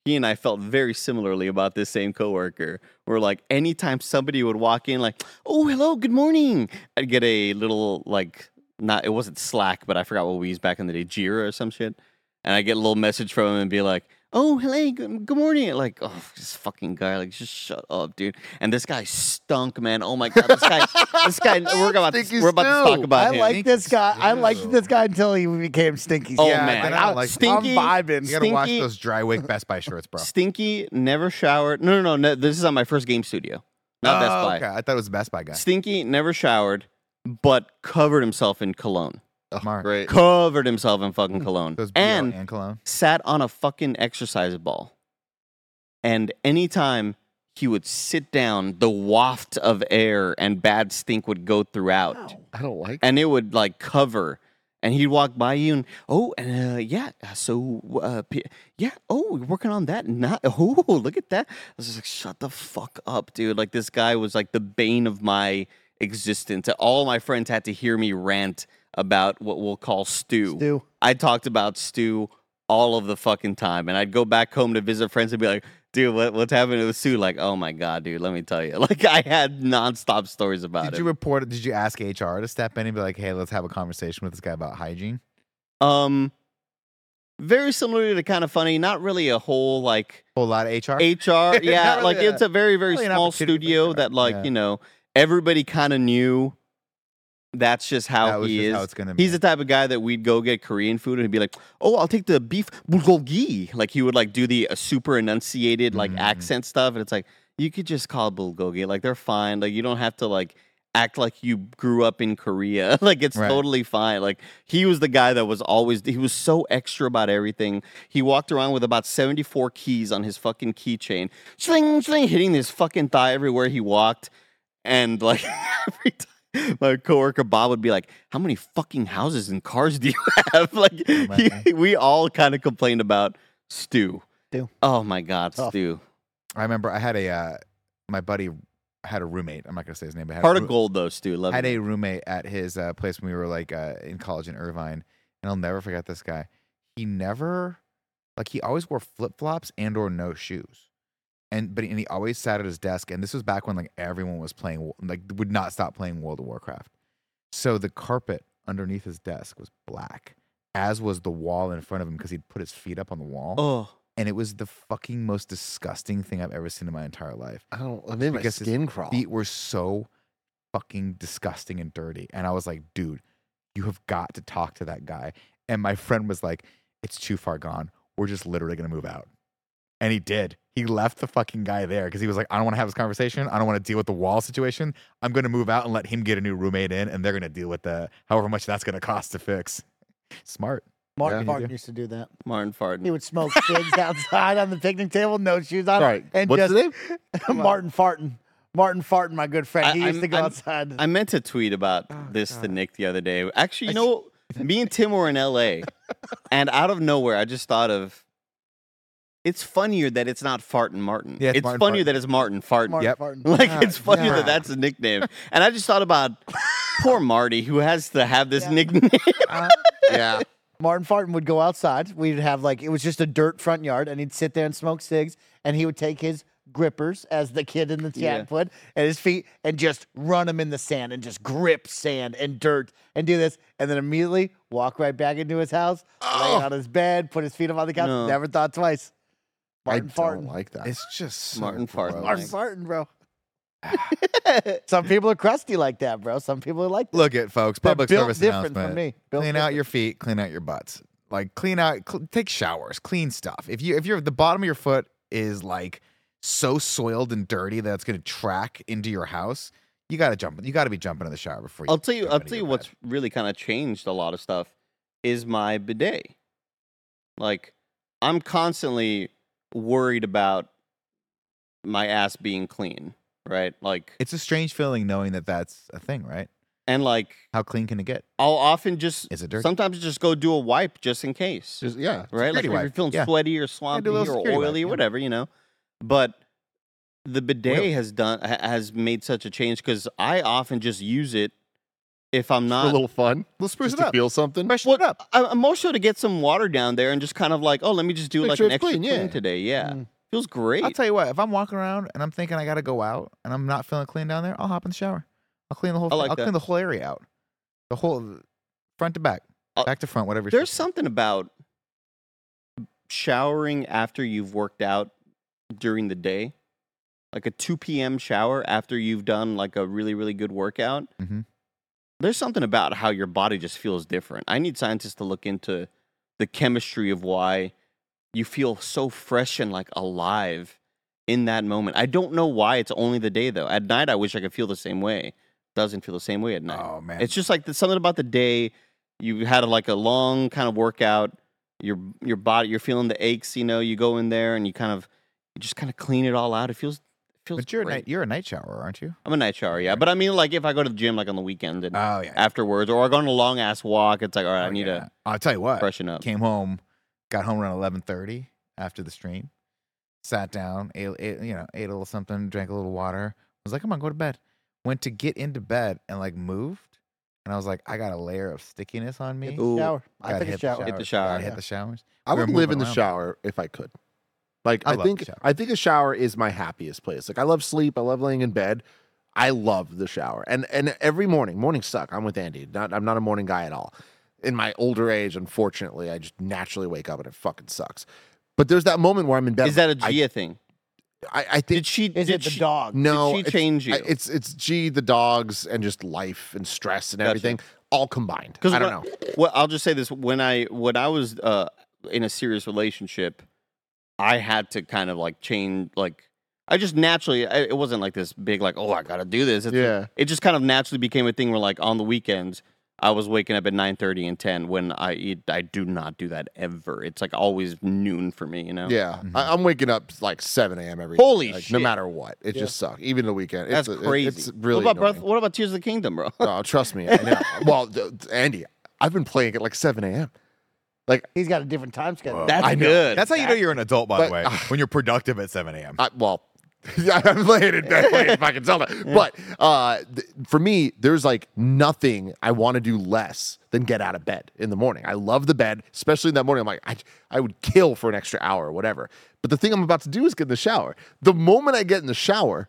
he and I felt very similarly about this same coworker. Where like, anytime somebody would walk in, like, oh, hello, good morning, I'd get a little like, not it wasn't Slack, but I forgot what we used back in the day, Jira or some shit, and I get a little message from him and be like. Oh, hello, good, good morning. Like, oh, this fucking guy, like, just shut up, dude. And this guy stunk, man. Oh my god, this guy, this guy. We're about, to, Stinky we're about to stew. talk about I him. like this guy. I liked this guy until he became stinky. Oh, Yeah, man. then I don't like- Stinky- I'm vibing. You gotta wash Stinky- those dry wick Best Buy shirts, bro. Stinky never showered. No, no, no, no. This is on my first game studio, not Best Oh, Buy. Okay. I thought it was Best Buy guy. Stinky never showered, but covered himself in cologne. Smart. Great. Covered himself in fucking cologne, Those BO and and cologne. sat on a fucking exercise ball. And anytime he would sit down, the waft of air and bad stink would go throughout. I don't like it. and it would like cover and he'd walk by you and oh and uh, yeah uh, so uh, p- yeah oh we're working on that not oh look at that i was just like shut the fuck up dude like this guy was like the bane of my existence all my friends had to hear me rant about what we'll call stew Stew. i talked about stew all of the fucking time and i'd go back home to visit friends and be like dude what, what's happening with stew like oh my god dude let me tell you like i had nonstop stories about Did it you report it? Did you ask HR to step in and be like, hey, let's have a conversation with this guy about hygiene? Um, very similar to kind of funny. Not really a whole like Whole lot of HR? HR. Yeah, Not like really it's a very very really small studio that like yeah. you know everybody kind of knew that's just how That was he just is. how it's gonna be. He's the type of guy that we'd go get Korean food and he'd be like, "Oh, I'll take the beef bulgogi." Like he would like do the uh, super enunciated like Mhm. accent stuff, and it's like you could just call it bulgogi. Like they're fine. Like you don't have to like act like you grew up in Korea. like it's Right. totally fine. Like he was the guy that was always he was so extra about everything. He walked around with about 74 keys on his fucking keychain. Sling sling hitting his fucking thigh everywhere he walked. And like every time my coworker Bob would be like, How many fucking houses and cars do you have? like man. he, we all kind of complained about Stu. Stu. Oh my god, Tough. Stu. I remember I had a uh, my buddy had a roommate. I'm not gonna say his name, but had a Heart of roo- gold though, Stu. Love had a roommate at his uh, place when we were like uh, in college in Irvine, and I'll never forget this guy. He never, like, he always wore flip flops and or no shoes, and but and he always sat at his desk. And this was back when like everyone was playing, like, would not stop playing World of Warcraft. So the carpet underneath his desk was black, as was the wall in front of him because he'd put his feet up on the wall, Oh. and it was the fucking most disgusting thing I've ever seen in my entire life I don't. I made my Because his skin crawl. feet were so fucking disgusting and dirty. And I was like, dude, you have got to talk to that guy. And my friend was like, it's too far gone. We're just literally going to move out. And he did. He left the fucking guy there because he was like, I don't want to have this conversation. I don't want to deal with the wall situation. I'm going to move out and let him get a new roommate in, and they're going to deal with the however much that's going to cost to fix. Smart. Martin Yeah. Martin used to do that. Martin He would smoke cigs outside on the picnic table, no shoes on. Sorry, and what's just the name? Martin Farton. Martin Farton, my good friend. I- He used I'm- to go I'm- outside. I meant to tweet about Oh, this to Nick the other day. Actually, you know, me and Tim were in LA, and out of nowhere, I just thought of. It's funnier that it's not Fartin Martin. Yeah, it's it's Martin funnier Fartin. that it's Martin Fartin. Martin Yep. Farton. Like Ah, it's funnier yeah. that that's a nickname. And I just thought about poor Marty who has to have this Yeah. nickname. yeah. Martin Fartin would go outside. We'd have like it was just a dirt front yard, and he'd sit there and smoke cigs, and he would take his grippers, as the kid in the chat Yeah. put, at his feet, and just run them in the sand and just grip sand and dirt and do this, and then immediately walk right back into his house, lay on his bed, put his feet up on the couch. No. Never thought twice. Martin I Farton. don't like that. It's just so Martin Fartin. gross. Martin Farton, bro. Some people are crusty like that, bro. Some people are like that. Look at folks. They're Public built service different announcement. from me. Built clean out your feet. Clean out your butts. Like clean out. Cl- take showers. Clean stuff. If you if you're the bottom of your foot is like so soiled and dirty that it's gonna track into your house, you gotta jump. You gotta be jumping in the shower before. You I'll tell you. I'll tell you what's bed. really kind of changed a lot of stuff is my bidet. Like, I'm constantly worried about my ass being clean, right? Like, It's a strange feeling knowing that that's a thing, right? and like How clean can it get? I'll often just Is it dirty? sometimes just go do a wipe just in case, Just, yeah. right? Like security if you're wipe, feeling yeah. sweaty or swampy little or security wipe, oily or yeah. whatever, you know. But the bidet has done ha- has made such a change because I often just use it if I'm For not a little fun. Let's spruce Just it to up. feel something. Freshen Well, it up. I'm more so to get some water down there and just kind of like, oh, let me just do Make like sure an extra clean, clean, yeah. today. Yeah, Mm. feels great. I'll tell you what. If I'm walking around and I'm thinking I gotta go out and I'm not feeling clean down there, I'll hop in the shower. I'll clean the whole. I thing. like I'll that. clean the whole area out. The whole front to back, Uh, back to front, whatever. There's something about showering after you've worked out during the day, like a 2 p.m. shower after you've done like a really really good workout. Mhm. There's something about how your body just feels different. I need scientists to look into the chemistry of why you feel so fresh and like alive in that moment. I don't know why it's only the day though. At night, I wish I could feel the same way. Doesn't feel the same way at night. Oh man, It's just like the, something about the day. You had a, like a long kind of workout. Your your body, you're feeling the aches. You know, you go in there and you kind of, you just kind of clean it all out. It feels, feels. but you're a night. You're a night shower, aren't you? I'm a night shower, yeah. But I mean, like if I go to the gym like on the weekend and Oh yeah. afterwards, or I go on a long ass walk, it's like all right, Oh, I need yeah. I'll tell you what. freshen up. Came home, got home around eleven thirty after the stream. Sat down, ate, ate, you know, ate a little something, drank a little water. I Was like, come on, go to bed. Went to get into bed and like moved, and I was like, I got a layer of stickiness on me. Hit the Ooh. shower. I Gotta take a hit shower. The Hit the shower. Gotta hit the showers. I We would live in the around. shower if I could. Like I I, think. I think a shower is my happiest place. Like I love sleep, I love laying in bed. I love the shower. And and every morning, mornings suck. I'm with Andy. Not I'm not a morning guy at all. In my older age, unfortunately, I just naturally wake up and it fucking sucks. But there's that moment where I'm in bed. Is that a Gia thing? I, I think Did she? Is did it the she, dog? no, Did she it's- change you? I- It's it's G the dogs and just life and stress and Gotcha. everything all combined. Because I don't know. Well, I'll just say this: when I when I was uh, in a serious relationship, I had to kind of like change. Like I just naturally, I, it wasn't like this big like, oh, I got to do this. It's, Yeah. it just kind of naturally became a thing where like on the weekends. I was waking up at nine thirty and ten when I eat. I do not do that ever. It's like always noon for me, you know. Yeah, I, mm-hmm. I'm waking up like 7 a.m. every Holy day, like, shit. No matter what, it just sucks. Even the weekend, that's it's, crazy. It's really what about Breath, what about Tears of the Kingdom, bro? Oh, trust me. I know. well, th- Andy, I've been playing at like 7 a.m. Like, He's got a different time schedule. That's I know. That's how you know you're an adult, by the But- way, when you're productive at 7 a.m. I, well, I'm playing in bed playing if I can tell that. But uh, th- for me, there's like nothing I want to do less than get out of bed in the morning. I love the bed, especially in that morning. I'm like, I, I would kill for an extra hour or whatever. But the thing I'm about to do is get in the shower. The moment I get in the shower,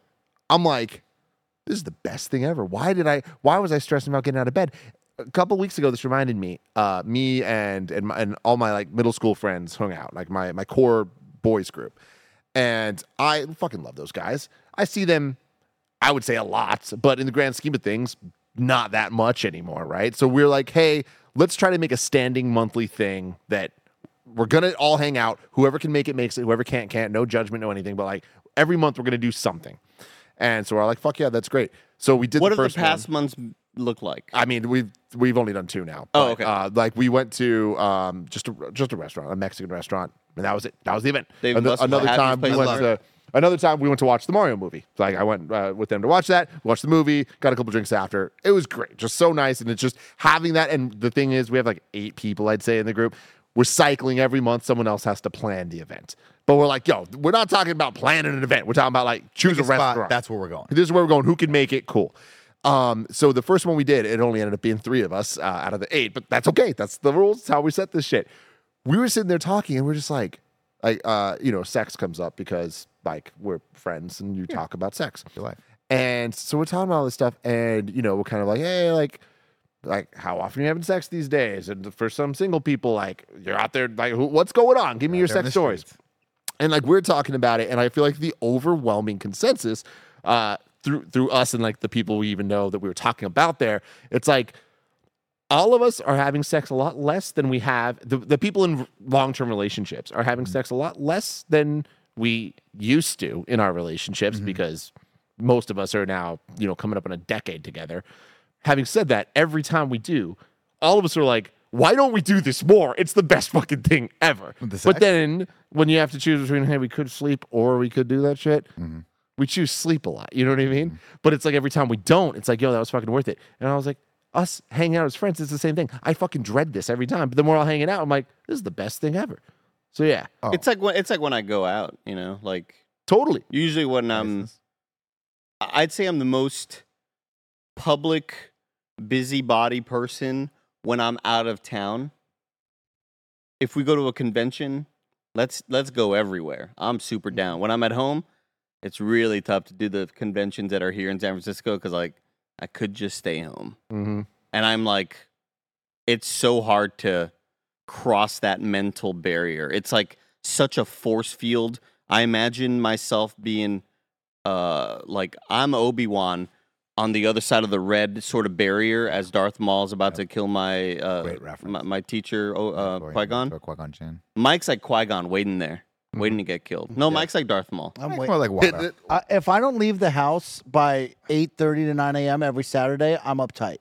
I'm like, this is the best thing ever. Why did I? Why was I stressing about getting out of bed? A couple weeks ago, this reminded me. Uh, me and and, my, and all my like middle school friends hung out, like my my core boys group, and I fucking love those guys. I see them, I would say a lot, but in the grand scheme of things, not that much anymore, right? So we're like, hey, let's try to make a standing monthly thing that we're gonna all hang out. Whoever can make it makes it. Whoever can't can't. No judgment, no anything. But like every month, we're gonna do something. And so we're like, fuck yeah, that's great. So we did what the do the first one. past months look like? I mean, we've we've only done two now. Oh, okay. Uh, like we went to um, just a just a restaurant, a Mexican restaurant, and that was it. That was the event. They Ano- another time we went to another time we went to watch the Mario movie. Like I went uh, with them to watch that, watch the movie, got a couple drinks after. It was great, just so nice, and it's just having that. And the thing is, we have like eight people, I'd say, in the group. We're cycling every month. Someone else has to plan the event. But we're like, yo, we're not talking about planning an event. We're talking about like choose Pick a a spot, restaurant. that's where we're going. This is where we're going. Who can make it? Cool. Um, so the first one we did, it only ended up being three of us uh, out of the eight, but that's okay. That's the rules. That's how we set this shit. We were sitting there talking, and we're just like, like, uh, you know, sex comes up because like we're friends and you talk about sex. Your life. And so we're talking about all this stuff, and you know, we're kind of like, hey, like, like how often are you having sex these days? And for some single people, like, you're out there, like, who, what's going on? Give me your sex stories. streets. And like we're talking about it, and I feel like the overwhelming consensus uh, through through us and like the people we even know that we were talking about there, it's like all of us are having sex a lot less than we have. The, the people in long term relationships are having sex a lot less than we used to in our relationships because most of us are now, you know, coming up on a decade together. Having said that, every time we do, all of us are like, why don't we do this more? It's the best fucking thing ever. The But then when you have to choose between, hey, we could sleep or we could do that shit, Mm-hmm. We choose sleep a lot. You know what I mean? But it's like every time we don't, it's like, yo, that was fucking worth it. And I was like, us hanging out as friends, it's the same thing. I fucking dread this every time. But then we're all hanging out. I'm like, this is the best thing ever. So yeah, Oh. It's like when it's like when I go out, you know, like totally. usually when I'm, I'd say I'm the most public, busybody person when I'm out of town. If we go to a convention, let's let's go everywhere. I'm super down. When I'm at home, it's really tough to do the conventions that are here in San Francisco because like I could just stay home. Mm-hmm. and I'm like, it's so hard to cross that mental barrier. It's like such a force field. I imagine myself being, uh, like I'm Obi Wan on the other side of the red sort of barrier as Darth Maul is about to kill my uh my, my teacher oh, uh, Qui Gon. Mike's like Qui Gon waiting there, waiting to get killed. No, Mike's like Darth Maul. I'm It's wait- more like water. I, if I don't leave the house by 8:30 to 9 a.m. every Saturday, I'm uptight.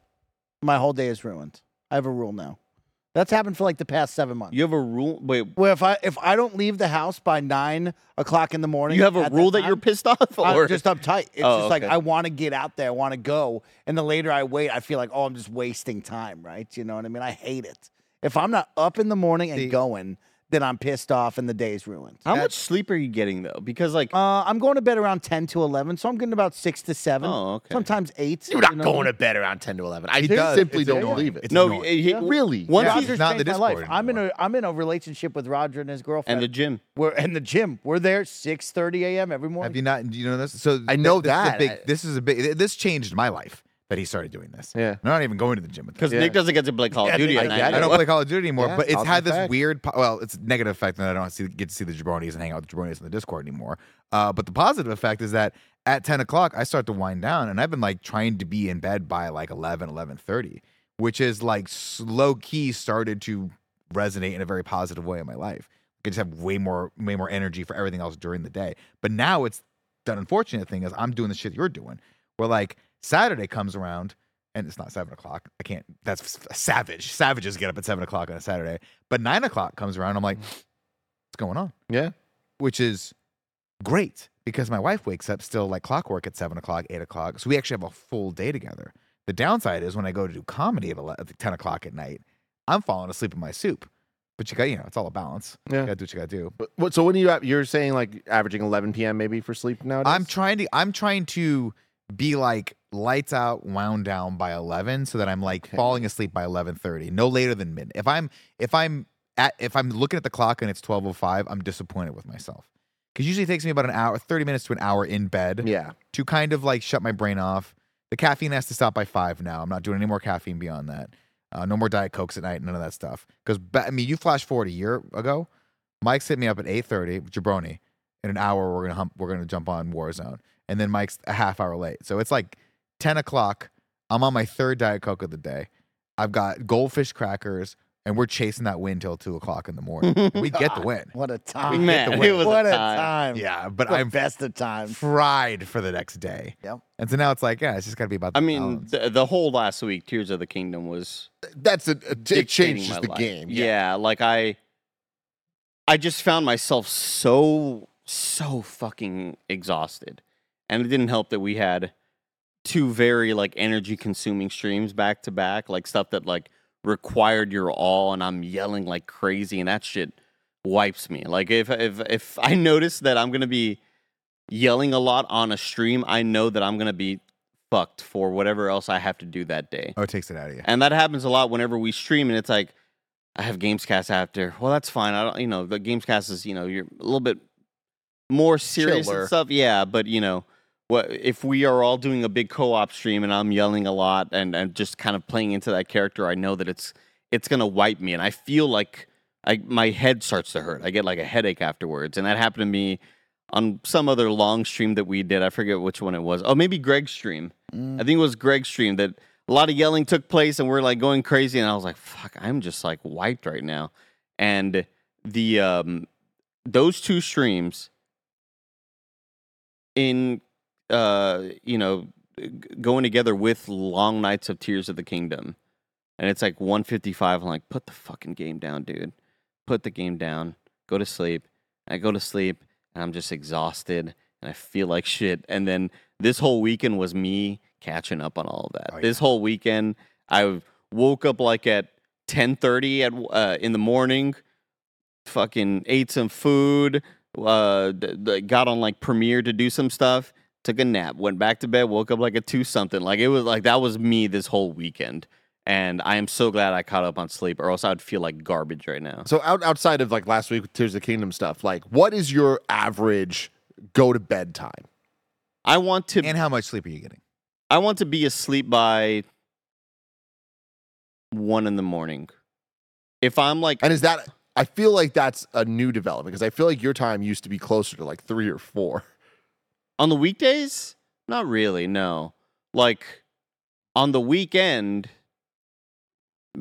My whole day is ruined. I have a rule now. That's happened for like the past seven months. You have a rule. Wait, Where if I if I don't leave the house by nine o'clock in the morning, you have a at rule that you're time, pissed off I'm or just uptight. It's Oh, just like okay. I want to get out there, I want to go, and the later I wait, I feel like oh, I'm just wasting time, right? You know what I mean? I hate it. If I'm not up in the morning and See- going, then I'm pissed off and the day's ruined. How That- much sleep are you getting though? Because like, Uh, I'm going to bed around ten to eleven, so I'm getting about six to seven. Oh, okay. Sometimes eight. You're not you know? going to bed around 10 to 11. I He does. simply It's don't annoying. believe it. It's no, annoying. he, really? Once Yeah. he's Roger's not in the changed my life. Discord I'm in a I'm in a relationship with Roger and his girlfriend. and the gym. We're in the gym. We're there 6:30 a.m. every morning. Have you not? Do you know this? So I know this is a that. big- I- this is a big. This changed my life that he started doing this. Yeah. I'm not even going to the gym with Because this. Nick doesn't get to play Call Yeah, of Duty I at get night. it. I don't play Call of Duty anymore, Yeah, but it's had this effect. weird. po- Well, it's negative effect that I don't see, get to see the jabronis and hang out with the jabronis in the Discord anymore. Uh, but the positive effect is that at 10 o'clock, I start to wind down, and I've been like trying to be in bed by like 11, 11.30, which is like slow key started to resonate in a very positive way in my life. I just have way more, way more energy for everything else during the day. But now it's the unfortunate thing is I'm doing the shit you're doing, where like Saturday comes around and it's not seven o'clock. I can't. That's savage. Savages get up at seven o'clock on a Saturday, but nine o'clock comes around. I'm like, mm. what's going on? Yeah. Which is great because my wife wakes up still like clockwork at seven o'clock, eight o'clock. So we actually have a full day together. The downside is when I go to do comedy at 11, ten o'clock at night, I'm falling asleep in my soup. But you got, you know, it's all a balance. Yeah. You got to do what you got to do. But- What, so when you you're saying like averaging 11 p.m. maybe for sleep nowadays? I'm trying to I'm trying to be like lights out, wound down by eleven, so that I'm like Okay. falling asleep by eleven thirty, no later than midnight. If I'm if I'm at if I'm looking at the clock and it's twelve oh five, I'm disappointed with myself. Because usually it takes me about an hour, thirty minutes to an hour in bed yeah. to kind of like shut my brain off. The caffeine has to stop by five now. I'm not doing any more caffeine beyond that. Uh, no more diet cokes at night, none of that stuff. Because I mean, you flash forward a year ago, Mike's hit me up at eight thirty, Jabroni. In an hour, we're gonna hump, we're gonna jump on Warzone, and then Mike's a half hour late. So it's like ten o'clock. I'm on my third diet coke of the day. I've got goldfish crackers, and we're chasing that win till two o'clock in the morning. we get the win. What a time. Man, the it was what a a time. time. Yeah, but the I'm best of times. fried for the next day. Yep. And so now it's like, yeah, it's just got to be about. The I mean, balance. the, the whole last week, Tears of the Kingdom was That's a, a it dictating changes my the life. game. Yeah. like I, I just found myself so so fucking exhausted, and it didn't help that we had two very like energy consuming streams back to back, like stuff that like required your all, and I'm yelling like crazy, and that shit wipes me. Like if if if I notice that I'm gonna be yelling a lot on a stream, I know that I'm gonna be fucked for whatever else I have to do that day. oh, it takes it out of you. And that happens a lot whenever we stream, and it's like, I have Gamescast after. Well, that's fine. I don't, you know, the Gamescast is, you know, you're a little bit more serious Chiller. and stuff. Yeah, but you know, what if we are all doing a big co-op stream and I'm yelling a lot and and just kind of playing into that character? I know that it's it's gonna wipe me, and I feel like I my head starts to hurt. I get like a headache afterwards, and that happened to me on some other long stream that we did. I forget which one it was. Oh, maybe Greg's stream. I think it was Greg's stream that a lot of yelling took place and we're like going crazy and I was like, fuck, I'm just like wiped right now. And the um those two streams in uh you know going together with long nights of tears of the kingdom. And it's like 155 i'm like put the fucking game down dude. Put the game down. Go to sleep. And i go to sleep and i'm just exhausted and i feel like shit. And then this whole weekend was me catching up on all of that. Oh, this whole weekend i woke up like at 10:30 at uh, in the morning fucking ate some food uh got on like premiere to do some stuff took a nap went back to bed woke up like a 2 something like it was like that was me this whole weekend and i am so glad i caught up on sleep or else i'd feel like garbage right now So out, outside of like last week with Tears of the Kingdom stuff, like what is your average go to bed time? i want to and how much sleep are you getting? i want to be asleep by 1 in the morning if i'm like And is that I feel like that's a new development because I feel like your time used to be closer to like three or four. On the weekdays? Not really, no. Like on the weekend,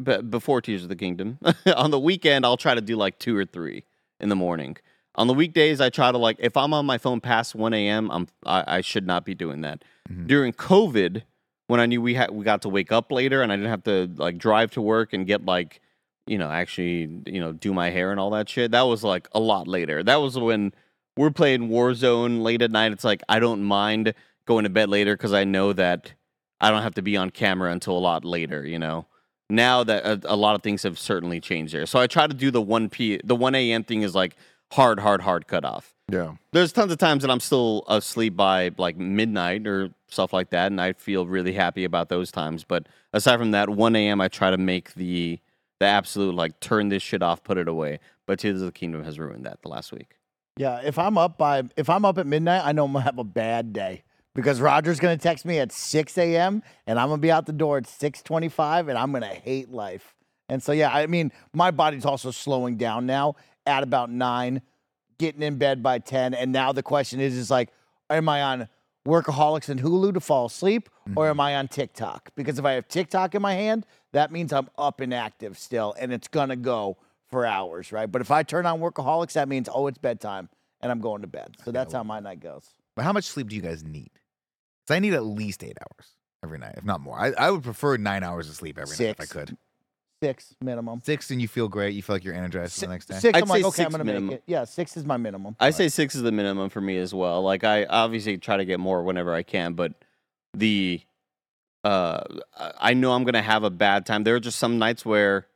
be- before Tears of the Kingdom, on the weekend, I'll try to do like two or three in the morning. On the weekdays, I try to like, if I'm on my phone past 1 a.m., I'm, I, I should not be doing that. Mhm. During COVID, when I knew we had, we got to wake up later and I didn't have to like drive to work and get like, you know, actually, you know, do my hair and all that shit. That was like a lot later. That was when we're playing Warzone late at night. It's like I don't mind going to bed later because I know that I don't have to be on camera until a lot later. You know, now that a, a lot of things have certainly changed there, so I try to do the one p the one a.m. thing is like hard, hard, hard cutoff. Yeah. There's tons of times that I'm still asleep by like midnight or stuff like that, and I feel really happy about those times. But aside from that, 1 a.m. I try to make the the absolute like turn this shit off, put it away. But Tears of the Kingdom has ruined that the last week. Yeah, if I'm up by if I'm up at midnight, I know I'm gonna have a bad day because Roger's gonna text me at 6 a.m. and I'm gonna be out the door at 6:25, and I'm gonna hate life. And so yeah, I mean, my body's also slowing down now at about nine, getting in bed by 10, and now the question is, is like, am I on Workaholics and Hulu to fall asleep, or am mm-hmm. I on TikTok? Because if I have TikTok in my hand, that means I'm up and active still, and it's gonna go for hours, right? But if I turn on Workaholics, that means oh, it's bedtime, and I'm going to bed. So that's how my night goes. But how much sleep do you guys need? Because I need at least eight hours every night, if not more. I, I would prefer nine hours of sleep every night if I could. Six minimum. Six, and you feel great. You feel like you're energized for the next day. 6 I'd I'm like, say okay, I'm six gonna minimum. make it. Yeah, six is my minimum. I say six is the minimum for me as well. Like I obviously try to get more whenever I can, but the uh I- I know I'm gonna have a bad time. There are just some nights where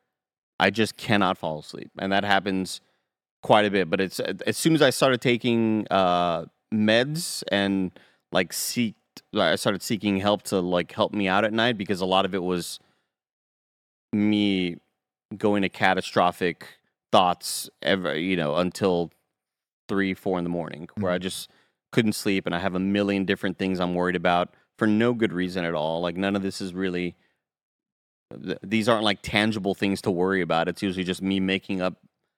I just cannot fall asleep, and that happens quite a bit. But it's as soon as I started taking uh meds and like seeked, I started seeking help to like help me out at night because a lot of it was me going to catastrophic thoughts ever you know until three four in the morning where i just couldn't sleep and i have a million different things i'm worried about for no good reason at all like none of this is really th- these aren't like tangible things to worry about. It's usually just me making up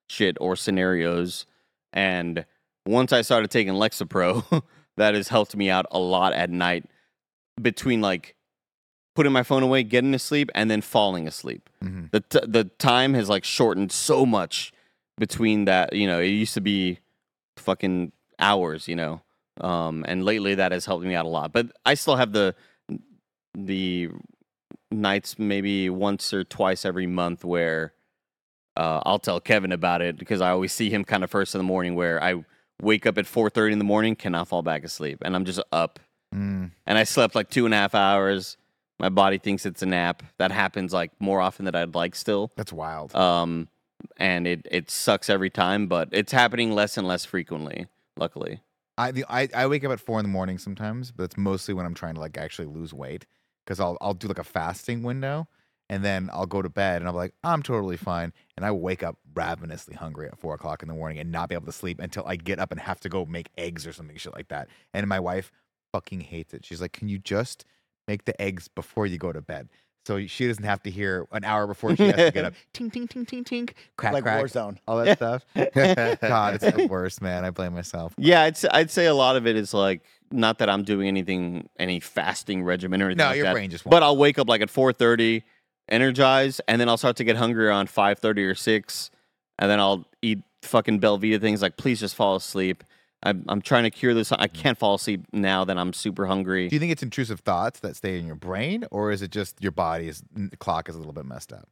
shit or scenarios. And once i started taking lexapro that has helped me out a lot at night between like putting my phone away getting to sleep and then falling asleep. Mhm. the t- the time has like shortened so much between that you know it used to be fucking hours you know? Um and lately that has helped me out a lot. But i still have the the nights maybe once or twice every month where uh, I'll tell Kevin about it because I always see him kind of first in the morning where I wake up at 4.30 in the morning, cannot fall back asleep. And I'm just up. Mm. And I slept like two and a half hours. My body thinks it's a nap. That happens like more often than I'd like still. That's wild. Um, and it, it sucks every time, but it's happening less and less frequently, luckily. I, the, I I wake up at four in the morning sometimes, but it's mostly when I'm trying to like actually lose weight because I'll I'll do like a fasting window and then I'll go to bed and I'm like I'm totally fine and I wake up ravenously hungry at four o'clock in the morning and not be able to sleep until I get up and have to go make eggs or something shit like that. And my wife fucking hates it. She's like, "Can you just make the eggs before you go to bed?" So she doesn't have to hear an hour before she has to get up. tink, tink, tink, tink, ting. Crack like crack. Warzone. All that stuff. God, it's the worst, man. I blame myself. Yeah, I'd, s- I'd say a lot of it is like, not that I'm doing anything, any fasting regimen or anything No, like your that, brain just won't. But I'll wake up like at 4.30, energized, and then I'll start to get hungry around 5.30 or 6, and then I'll eat fucking Belvita things like, please just fall asleep. I'm, I'm trying to cure this. I mm-hmm. can't fall asleep now that I'm super hungry. Do you think it's intrusive thoughts that stay in your brain, or is it just your body's clock is a little bit messed up?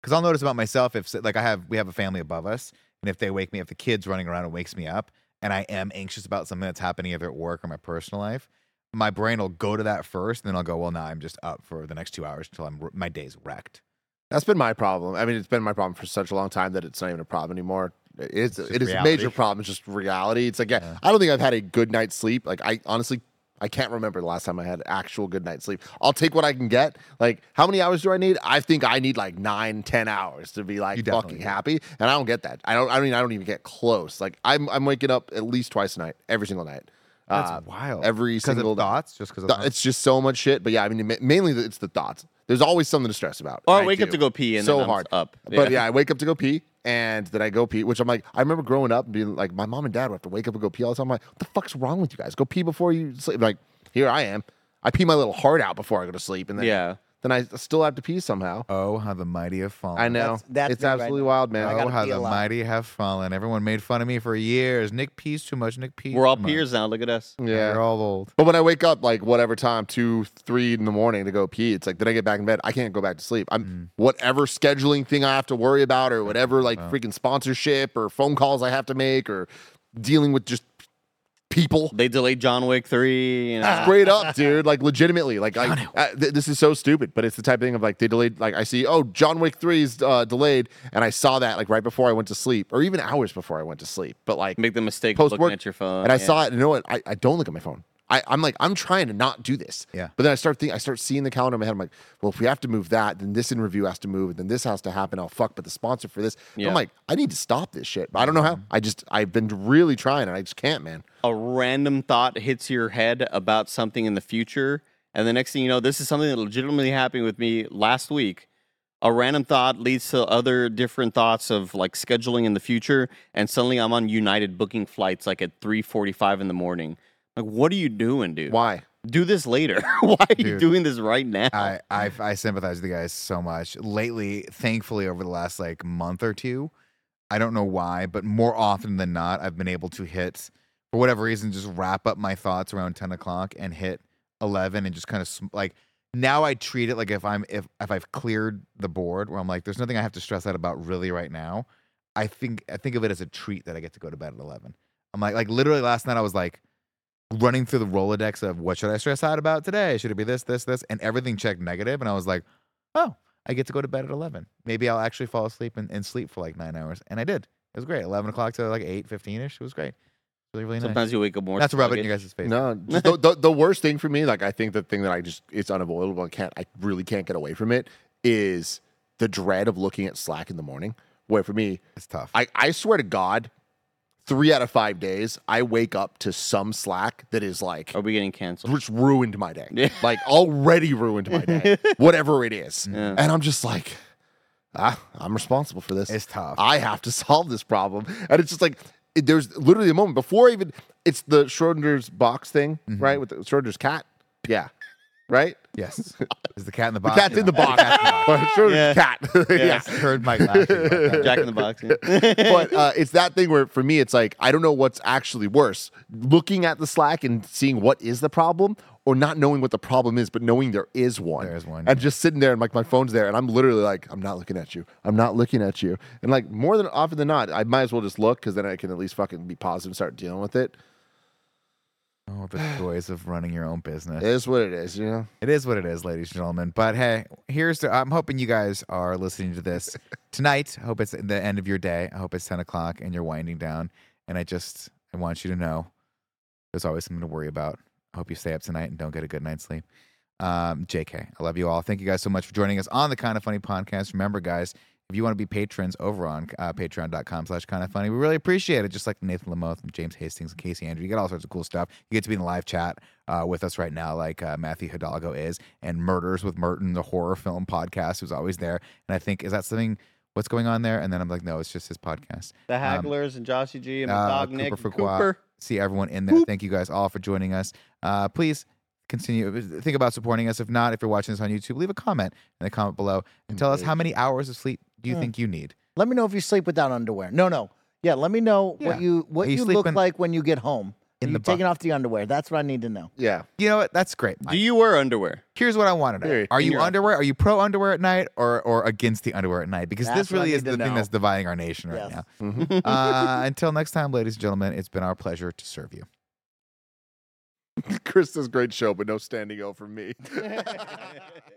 Because I'll notice about myself if, like, I have we have a family above us, and if they wake me, if the kid's running around and wakes me up, and I am anxious about something that's happening either at work or my personal life, my brain will go to that first, and then I'll go, well, now I'm just up for the next two hours until I'm my day's wrecked. That's been my problem. I mean, it's been my problem for such a long time that it's not even a problem anymore. It's, just it is a major problem. It's just reality. It's like yeah, I don't think I've had a good night's sleep. Like I honestly, I can't remember the last time I had actual good night's sleep. I'll take what I can get. Like how many hours do I need? I think I need like nine, ten hours to be like fucking do. happy, and I don't get that. I don't. I mean, I don't even get close. Like I'm, I'm waking up at least twice a night, every single night. That's Uh, wild. Every single of thoughts, just because Th- It's just so much shit. But yeah, I mean, ma- mainly it's the thoughts. There's always something to stress about. Or I wake up to go pee and so then I'm hard up. But yeah, I wake up to go pee, and then I go pee. Which I'm like, I remember growing up and being like, my mom and dad would have to wake up and go pee all the time. I'm like, what the fuck's wrong with you guys? Go pee before you sleep. Like, here I am. I pee my little heart out before I go to sleep, and then Yeah. Then I still have to pee somehow. oh, how the mighty have fallen. I know That's- that's it's me right absolutely wild, man. I Oh, how the lot. mighty have fallen. Everyone made fun of me for years. Nick pees too much. Nick pees. We're all too much. peers now. Look at us. yeah. We're all old. But when I wake up, like whatever time, two, three in the morning to go pee, it's like, then I get back in bed. I can't go back to sleep. I'm mm. whatever scheduling thing I have to worry about, or whatever like oh. freaking sponsorship or phone calls I have to make, or dealing with just people. They delayed John Wick 3. You know. Straight up, dude. Like legitimately, like I, th- this is so stupid, but it's the type of thing of like they delayed. Like I see, oh, John Wick three is uh, delayed, and I saw that like right before I went to sleep, or even hours before I went to sleep. But like Make the mistake of post looking work, at your phone. and I yeah. saw it. And you know what? I, I don't look at my phone. I, I'm like, I'm trying to not do this. Yeah. But then I start think I start seeing the calendar in my head. I'm like, well, if we have to move that, then this in review has to move, and then this has to happen. Oh fuck, but the sponsor for this. Yeah. I'm like, I need to stop this shit. But I don't know how. I just I've been really trying and I just can't, man. a random thought hits your head about something in the future, and the next thing you know, this is something that legitimately happened with me last week. A random thought leads to other different thoughts of like scheduling in the future, and suddenly I'm on United booking flights like at 3:45 in the morning. Like, what are you doing, dude? Why? Do this later. Why are you doing this right now? I, I I sympathize with you guys so much. Lately, thankfully, over the last like month or two, I don't know why, but more often than not, I've been able to hit for whatever reason, just wrap up my thoughts around ten o'clock and hit eleven, and just kind of like now I treat it like if I'm if if I've cleared the board, where I'm like, there's nothing I have to stress out about really right now. I think I think of it as a treat that I get to go to bed at eleven. I'm like like literally last night I was like running through the Rolodex of what should I stress out about today? Should it be this, this, this? And everything checked negative, And I was like, oh, I get to go to bed at 11. Maybe I'll actually fall asleep and, and sleep for like nine hours. And I did. It was great. 11 o'clock to like 8, 15 ish. It was great. Really, really nice. Sometimes you wake up more. Not to rub in your guys' face. No, just the, the, the worst thing for me, like I think the thing that I just it's unavoidable. I can't, I really can't get away from it. Is the dread of looking at Slack in the morning. Where for me, It's tough. I, I swear to God, three out of five days, I wake up to some Slack that is like Are we getting canceled? which ruined my day. Yeah. Like already ruined my day. Whatever it is. Yeah. And I'm just like, ah, I'm responsible for this. It's tough. I have to solve this problem. And it's just like it, there's literally a moment before even it's the Schrodinger's box thing, Mm-hmm. right? With the Schrodinger's cat. Yeah. Right? yes. Is the cat in the box? The box? cat's in the box. But Schrodinger's Yeah. cat. yeah. I heard Mike laughing. Jack in the box. yeah. but uh, it's that thing where for me it's like I don't know what's actually worse: looking at the Slack and seeing what is the problem, or not knowing what the problem is, but knowing there is one. There is one. and just sitting there and like my phone's there, and I'm literally like, I'm not looking at you. I'm not looking at you. And like more than often than not, I might as well just look because then I can at least fucking be positive and start dealing with it. Oh, the joys of running your own business. It is what it is, you know. It is what it is, ladies and gentlemen. But hey, here's the. I'm hoping you guys are listening to this tonight. I hope it's the end of your day. I hope it's 10 o'clock and you're winding down. And I just I want you to know there's always something to worry about. I hope you stay up tonight and don't get a good night's sleep. Um, JK, I love you all. Thank you guys so much for joining us on the Kinda Funny podcast. Remember, guys, if you want to be patrons over on uh, patreon.com slash kind of funny, we really appreciate it. Just like Nathan Lamoth and James Hastings and Casey Andrew. You get all sorts of cool stuff. You get to be in the live chat uh, with us right now, like uh, Matthew Hidalgo is, and Murders with Merton, the horror film podcast, who's always there. And I think, is that something, what's going on there? And then I'm like, no, it's just his podcast. The Um, Hagglers and Joshy G and uh, dog Nick. Cooper and Fuqua. Cooper. See everyone in there. Thank you guys all for joining us. Uh, please continue. Think about supporting us. If not, if you're watching this on YouTube, leave a comment in the comment below and tell us how many hours of sleep do you think you need. Let me know if you sleep without underwear. No, no. Yeah, let me know Yeah. what you what Are you you, look like when you get home. in Are the taking bu- off the underwear? That's what I need to know. Yeah. You know what? That's great. Do you wear underwear? Here's what I want to know. Here, Are you underwear? Are you pro underwear at night or or against the underwear at night? Because That's this really is the to thing that's dividing our nation right Yes. now. uh, until next time, ladies and gentlemen, it's been our pleasure to serve you. Chris does great show, but no standing O from me.